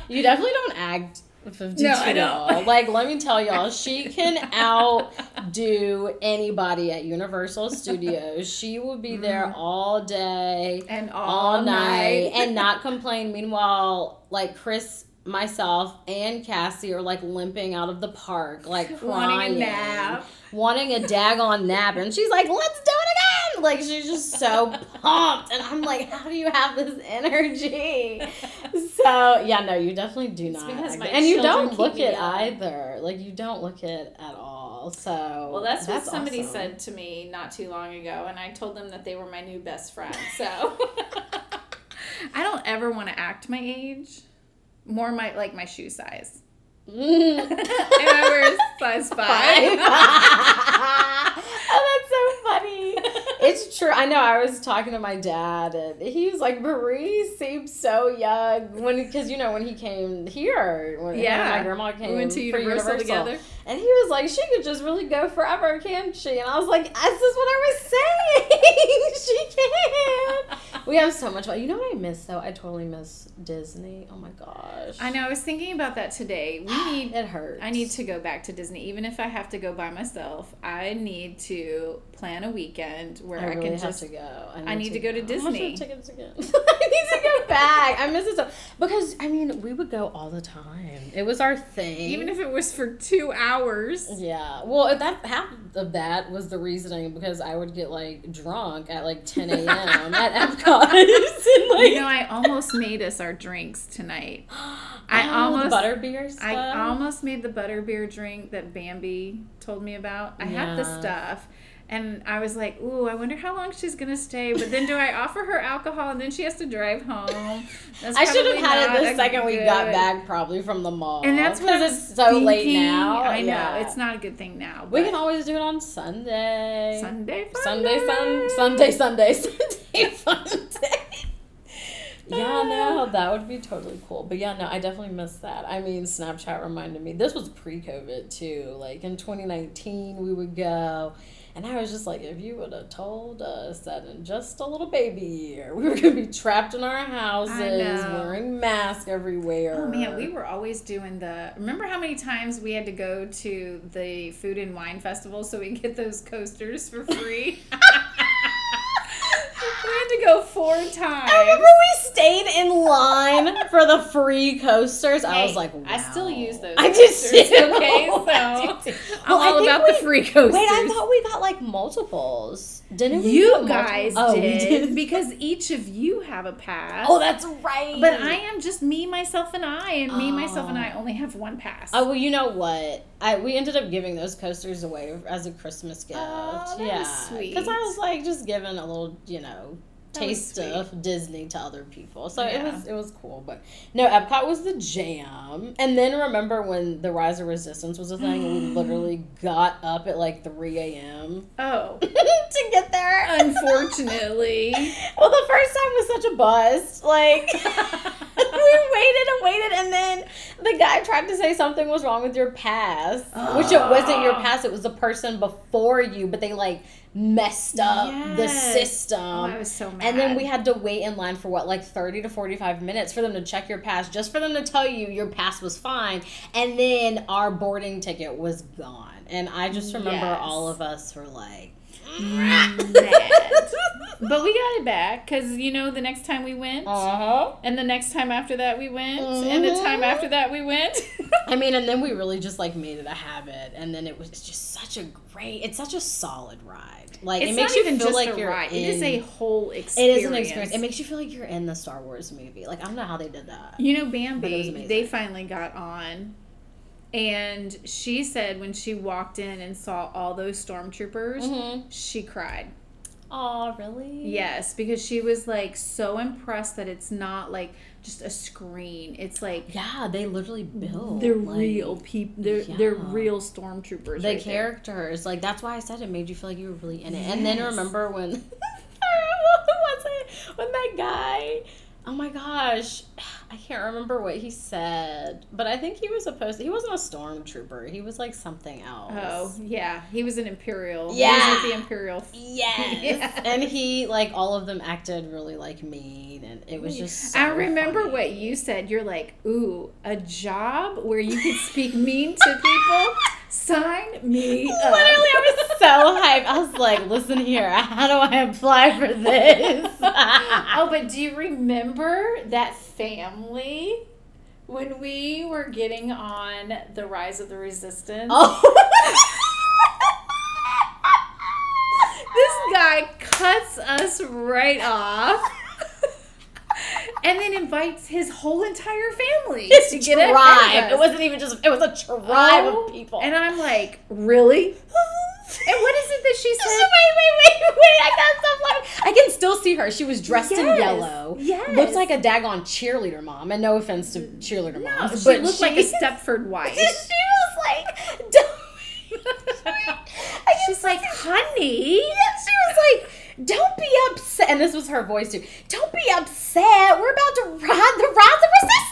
You definitely don't act 52 No, I at don't. all. Like, let me tell y'all, she can outdo anybody at Universal Studios. She will be mm-hmm. there all day. and all, all night night. and not complain. Meanwhile, like Chris, myself, and Cassie are like limping out of the park, like Wanting a crying, nap. wanting a daggone nap, and she's like, "Let's do it again!" Like she's just so pumped, and I'm like, "How do you have this energy?" So yeah, no, you definitely do not, and you don't look it young. either. Like you don't look it at all. So Well, that's, what somebody awesome. said to me not too long ago, and I told them that they were my new best friend. So I don't ever want to act my age, more my like my shoe size. Mm. and I wear a size five. oh, that's so funny. It's true. I know. I was talking to my dad, and he was like, "Marie seems so young." When because you know when he came here, when Yeah. my grandma came we went to for Universal, together. and he was like, "She could just really go forever, can't she?" And I was like, "This is what I was saying. she can." We have so much fun. You know what I miss though? I totally miss Disney. Oh my gosh. I know. I was thinking about that today. We need. It hurts. I need to go back to Disney, even if I have to go by myself. I need to plan a weekend where I I, can have just to go. I need to go to How much are Disney. tickets again? I need to go back. I miss it so because I mean we would go all the time. It was our thing. even if it was for two hours. yeah, well, that half of that was the reasoning because I would get like drunk at like 10 a.m. at Epcot. and, like, You know, I almost made us our drinks tonight. I oh, almost butterbeer stuff. I almost made the butterbeer drink that Bambi told me about. I have the stuff. And I was like, ooh, I wonder how long she's gonna stay. But then do I offer her alcohol and then she has to drive home? That's I should have had it the second we got back, probably from the mall. And that's because it's so late now. I know Yeah. it's not a good thing now. We can always do it on Sunday. Sunday, fun Sunday, sun, day. Sunday, Sunday, Sunday, fun day. Yeah, no, that would be totally cool. But yeah, no, I definitely miss that. I mean, Snapchat reminded me. This was pre-COVID too. Like in 2019, we would go, and I was just like, if you would have told us that in just a little baby year, we were gonna be trapped in our houses, wearing masks everywhere. Oh man, we were always doing the. Remember how many times we had to go to the food and wine festival so we could get those coasters for free? we had to go four times. I remember we stayed in line for the free coasters. I was Hey, like, I still use those I coasters, too. okay, so I. I'm Well, all about we- the free coasters. Wait, I thought we got like multiples. Didn't we? you guys? Oh, we did, because each of you have a pass. Oh, that's right. But I am just me, myself, and I, and me, myself, and Oh. I only have one pass. Oh well, you know what? I we ended up giving those coasters away as a Christmas gift. Oh, that yeah, sweet. Because I was like just giving a little, you know, Taste sweet. of Disney to other people. So it was it was cool. But no, Epcot was the jam. And then remember when the Rise of Resistance was a thing? and we literally got up at like three a.m. oh, to get there. unfortunately. Well, the first time was such a bust. Like, we waited and waited, and then the guy tried to say something was wrong with your pass, which it wasn't your ah. pass. It was the person before you, but they like messed up the system. Oh, I was so mad. and then we had to wait in line for what, like 30 to 45 minutes for them to check your pass, just for them to tell you your pass was fine. And then our boarding ticket was gone. And I just remember Yes. all of us were like, mad. But we got it back because you know the next time we went, uh huh. and the next time after that we went, and the time Mhm. after that we went. I mean, and then we really just like made it a habit, and then it was just such a great. It's such a solid ride. Like it's it makes you feel just like a you're ride; in. it is a whole experience. is an experience. It makes you feel like you're in the Star Wars movie. Like I don't know how they did that. You know, Bambi, they finally got on. And she said when she walked in and saw all those stormtroopers, Mm-hmm. she cried. Oh, really? Yes, because she was like so impressed that it's not like just a screen. It's like Yeah, they literally build. they're like, real people. They're they're real stormtroopers. The right there. characters, like that's why I said it made you feel like you were really in it. And then remember when, what was it? When that guy, oh my gosh, I can't remember what he said, but I think he was supposed. To, he wasn't a stormtrooper. He was like something else. Oh yeah, he was an imperial. he Yeah. was like the imperial. Yes. Yes. And he like all of them acted really like mean, and it was just. So I remember funny. what you said. You're like, ooh, a job where you could speak mean to people. Sign me Literally, up. I was so hyped. I was like, "Listen here, how do I apply for this?" oh, but do you remember that family when we were getting on the Rise of the Resistance? oh. This guy cuts us right off. And then invites his whole entire family His to get tribe. It wasn't even just. It was a tribe Oh, of people. And I'm like, really? And what is it that she said? wait, wait, wait, wait! I got stuff like I can still see her. She was dressed in yellow. yes. Looks like a daggone cheerleader mom. And no offense to mm, cheerleader No, moms, she but looked she, like a Stepford wife. she was like, She's like, honey. Yeah, she was like, "Don't be upset." And this was her voice too. Don't be upset. We're about to ride the rise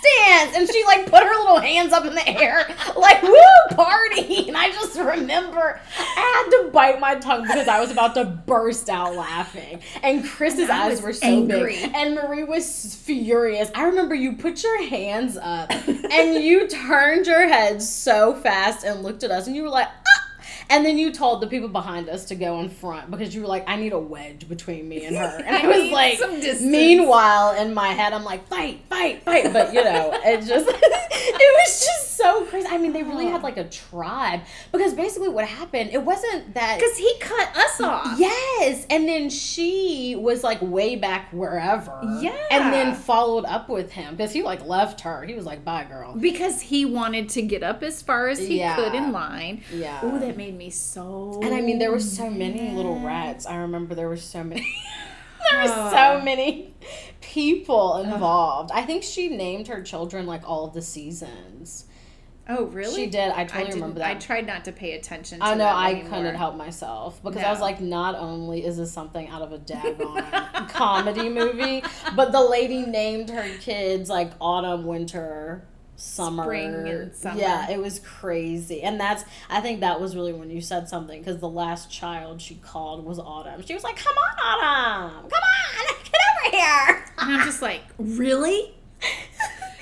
resistance. And she like put her little hands up in the air, like woo party. And I just remember I had to bite my tongue because I was about to burst out laughing. And Chris's And eyes were so angry. big, and Marie was furious. I remember you put your hands up and you turned your head so fast and looked at us, and you were like. And then you told the people behind us to go in front because you were like, I need a wedge between me and her. And I was like, meanwhile, in my head, I'm like, fight, fight, fight. But you know, it just, it was just so crazy. I mean, they really had like a tribe because basically what happened, it wasn't that. Because he cut us off. Yes, and then she was like way back wherever. Yeah. and then followed up with him because he like left her. He was like, "Bye, girl." Because he wanted to get up as far as he Yeah. could in line. Yeah. Oh, that made me so. And I mean, there were so many little rats. I remember there were so many. there were so oh. many people involved. I think she named her children like all of the seasons. Oh, really? She did. I I totally didn't- remember that. I tried not to pay attention. To I know I anymore. couldn't help myself because I was like, not only is this something out of a daggone comedy movie, but the lady named her kids like autumn, winter, summer, Spring and summer. Yeah, it was crazy, and that's I think that was really when you said something because the last child she called was Autumn. She was like, "Come on, Autumn, come on, get over here." And I'm just like, really?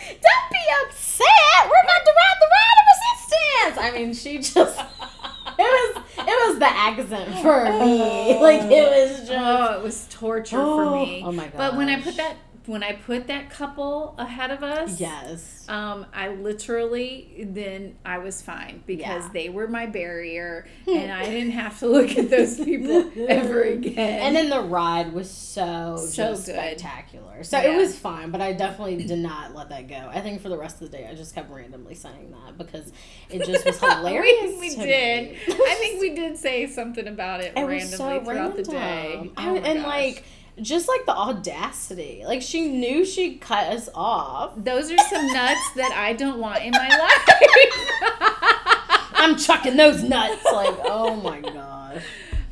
Don't be upset. We're about to ride the ride of resistance. I mean, she just it was it was the accent for me. Oh. Like it was oh, just Oh, it was torture for me. Oh my god. But when I put that when I put that couple ahead of us, yes. um, I literally then I was fine because Yeah. they were my barrier, and I didn't have to look at those people ever again. And then the ride was so, So spectacular. So Yeah. it was fine, but I definitely did not let that go. I think for the rest of the day, I just kept randomly saying that because it just was hilarious. we, we did. I think we did say something about it, It randomly so throughout the random. day. I- Oh my and gosh. like just like the audacity. Like she knew she cut us off. those are some nuts that I don't want in my life. I'm chucking those nuts. Like, oh my gosh.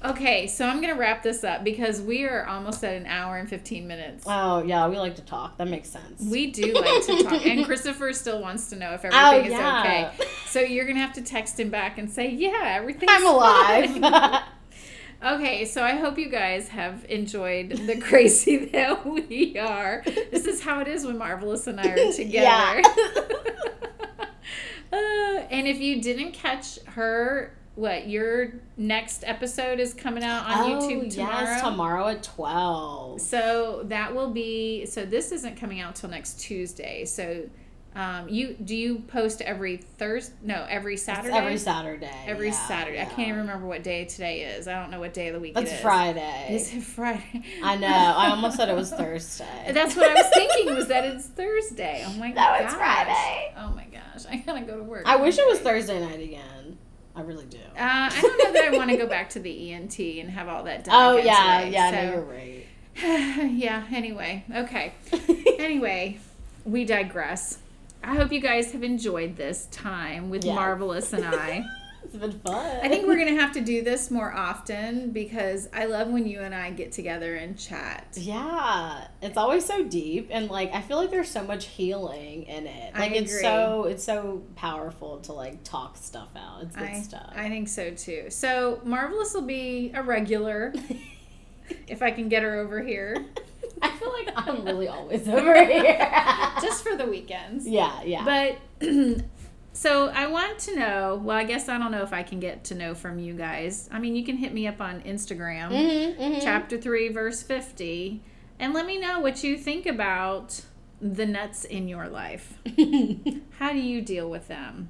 okay, so I'm gonna wrap this up because we are almost at an hour and 15 minutes. Oh yeah, we like to talk. That makes sense. We do like to talk, and Christopher still wants to know if oh, everything Oh, is yeah. okay. So you're gonna have to text him back and say, "Yeah, everything's I'm fine." alive. Okay, so I hope you guys have enjoyed the crazy that we are. This is how it is when Marvelous and I are together. Uh, and if you didn't catch her, what your next episode is coming out on YouTube tomorrow. Oh, Yes, tomorrow at twelve. So that will be. So this isn't coming out till next Tuesday. So, um, you do you post every Thursday? No, every Saturday. It's every Saturday. Every yeah, Saturday. I can't even remember what day today is. I don't know what day of the week It's it is. Friday. Is it Friday? I know. I almost said it was Thursday. That's what I was thinking was that it's Thursday. Oh my No, gosh. it's Friday. Oh my gosh. I gotta go to work. I wish it was Thursday night again. I really do. Uh, I don't know that I want to go back to the ENT and have all that done. oh yeah, today, yeah. so- No, you're right. yeah, anyway. Okay. Anyway, we digress. I hope you guys have enjoyed this time with Yes. Marvelous and I. it's been fun. I think we're going to have to do this more often because I love when you and I get together and chat. Yeah, it's always so deep, and like I feel like there's so much healing in it. I Like it's so it's so powerful to like talk stuff out. It's good I, stuff. I think so too. So, Marvelous will be a regular if I can get her over here I feel like I'm really always over here. just for the weekends. yeah, yeah. But so I want to know. Well, I guess I don't know if I can get to know from you guys. I mean, you can hit me up on Instagram, Mhm, mhm. chapter three, verse fifty, and let me know what you think about the nuts in your life. How do you deal with them?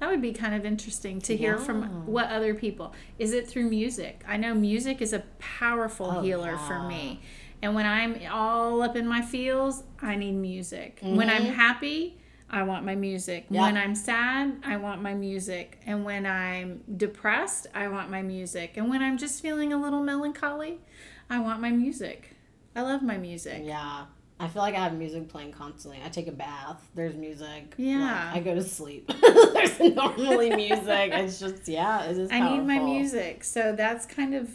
That would be kind of interesting to hear Yeah. from what other people. Is it through music? I know music is a powerful Oh, healer for me. And when I'm all up in my feels, I need music. When I'm Mhm. happy, I want my music. Yeah. When I'm sad, I want my music. And when I'm depressed, I want my music. And when I'm just feeling a little melancholy, I want my music. I love my music. yeah. I feel like I have music playing constantly. I take a bath. There's music. Yeah. Like, I go to sleep. there's normally music. It's just yeah. It is. I need my music. So that's kind of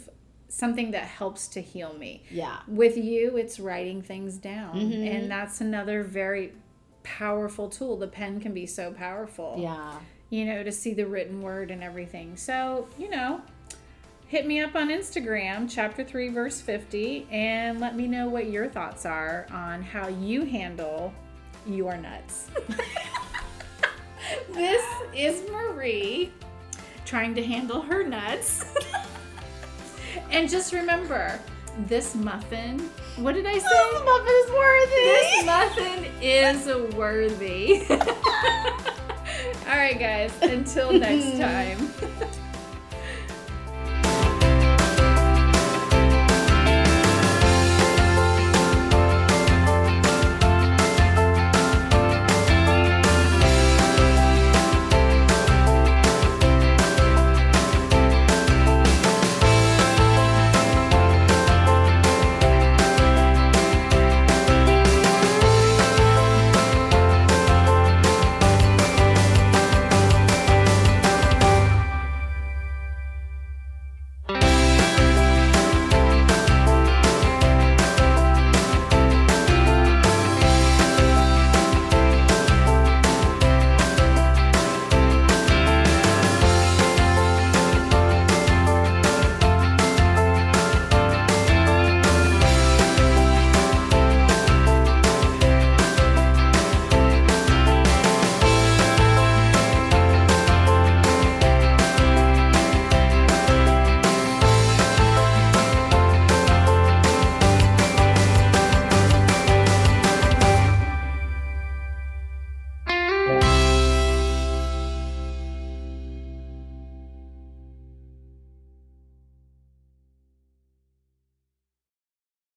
something that helps to heal me. Yeah. With you, it's writing things down. Mhm. And that's another very powerful tool. The pen can be so powerful. Yeah. You know, to see the written word and everything. So, you know, hit me up on Instagram, chapter 3, verse 50, and let me know what your thoughts are on how you handle your nuts. this is Marie. trying to handle her nuts. and just remember, this muffin. What did I say? This muffin is worthy. This muffin is worthy. All right, guys. Until next time.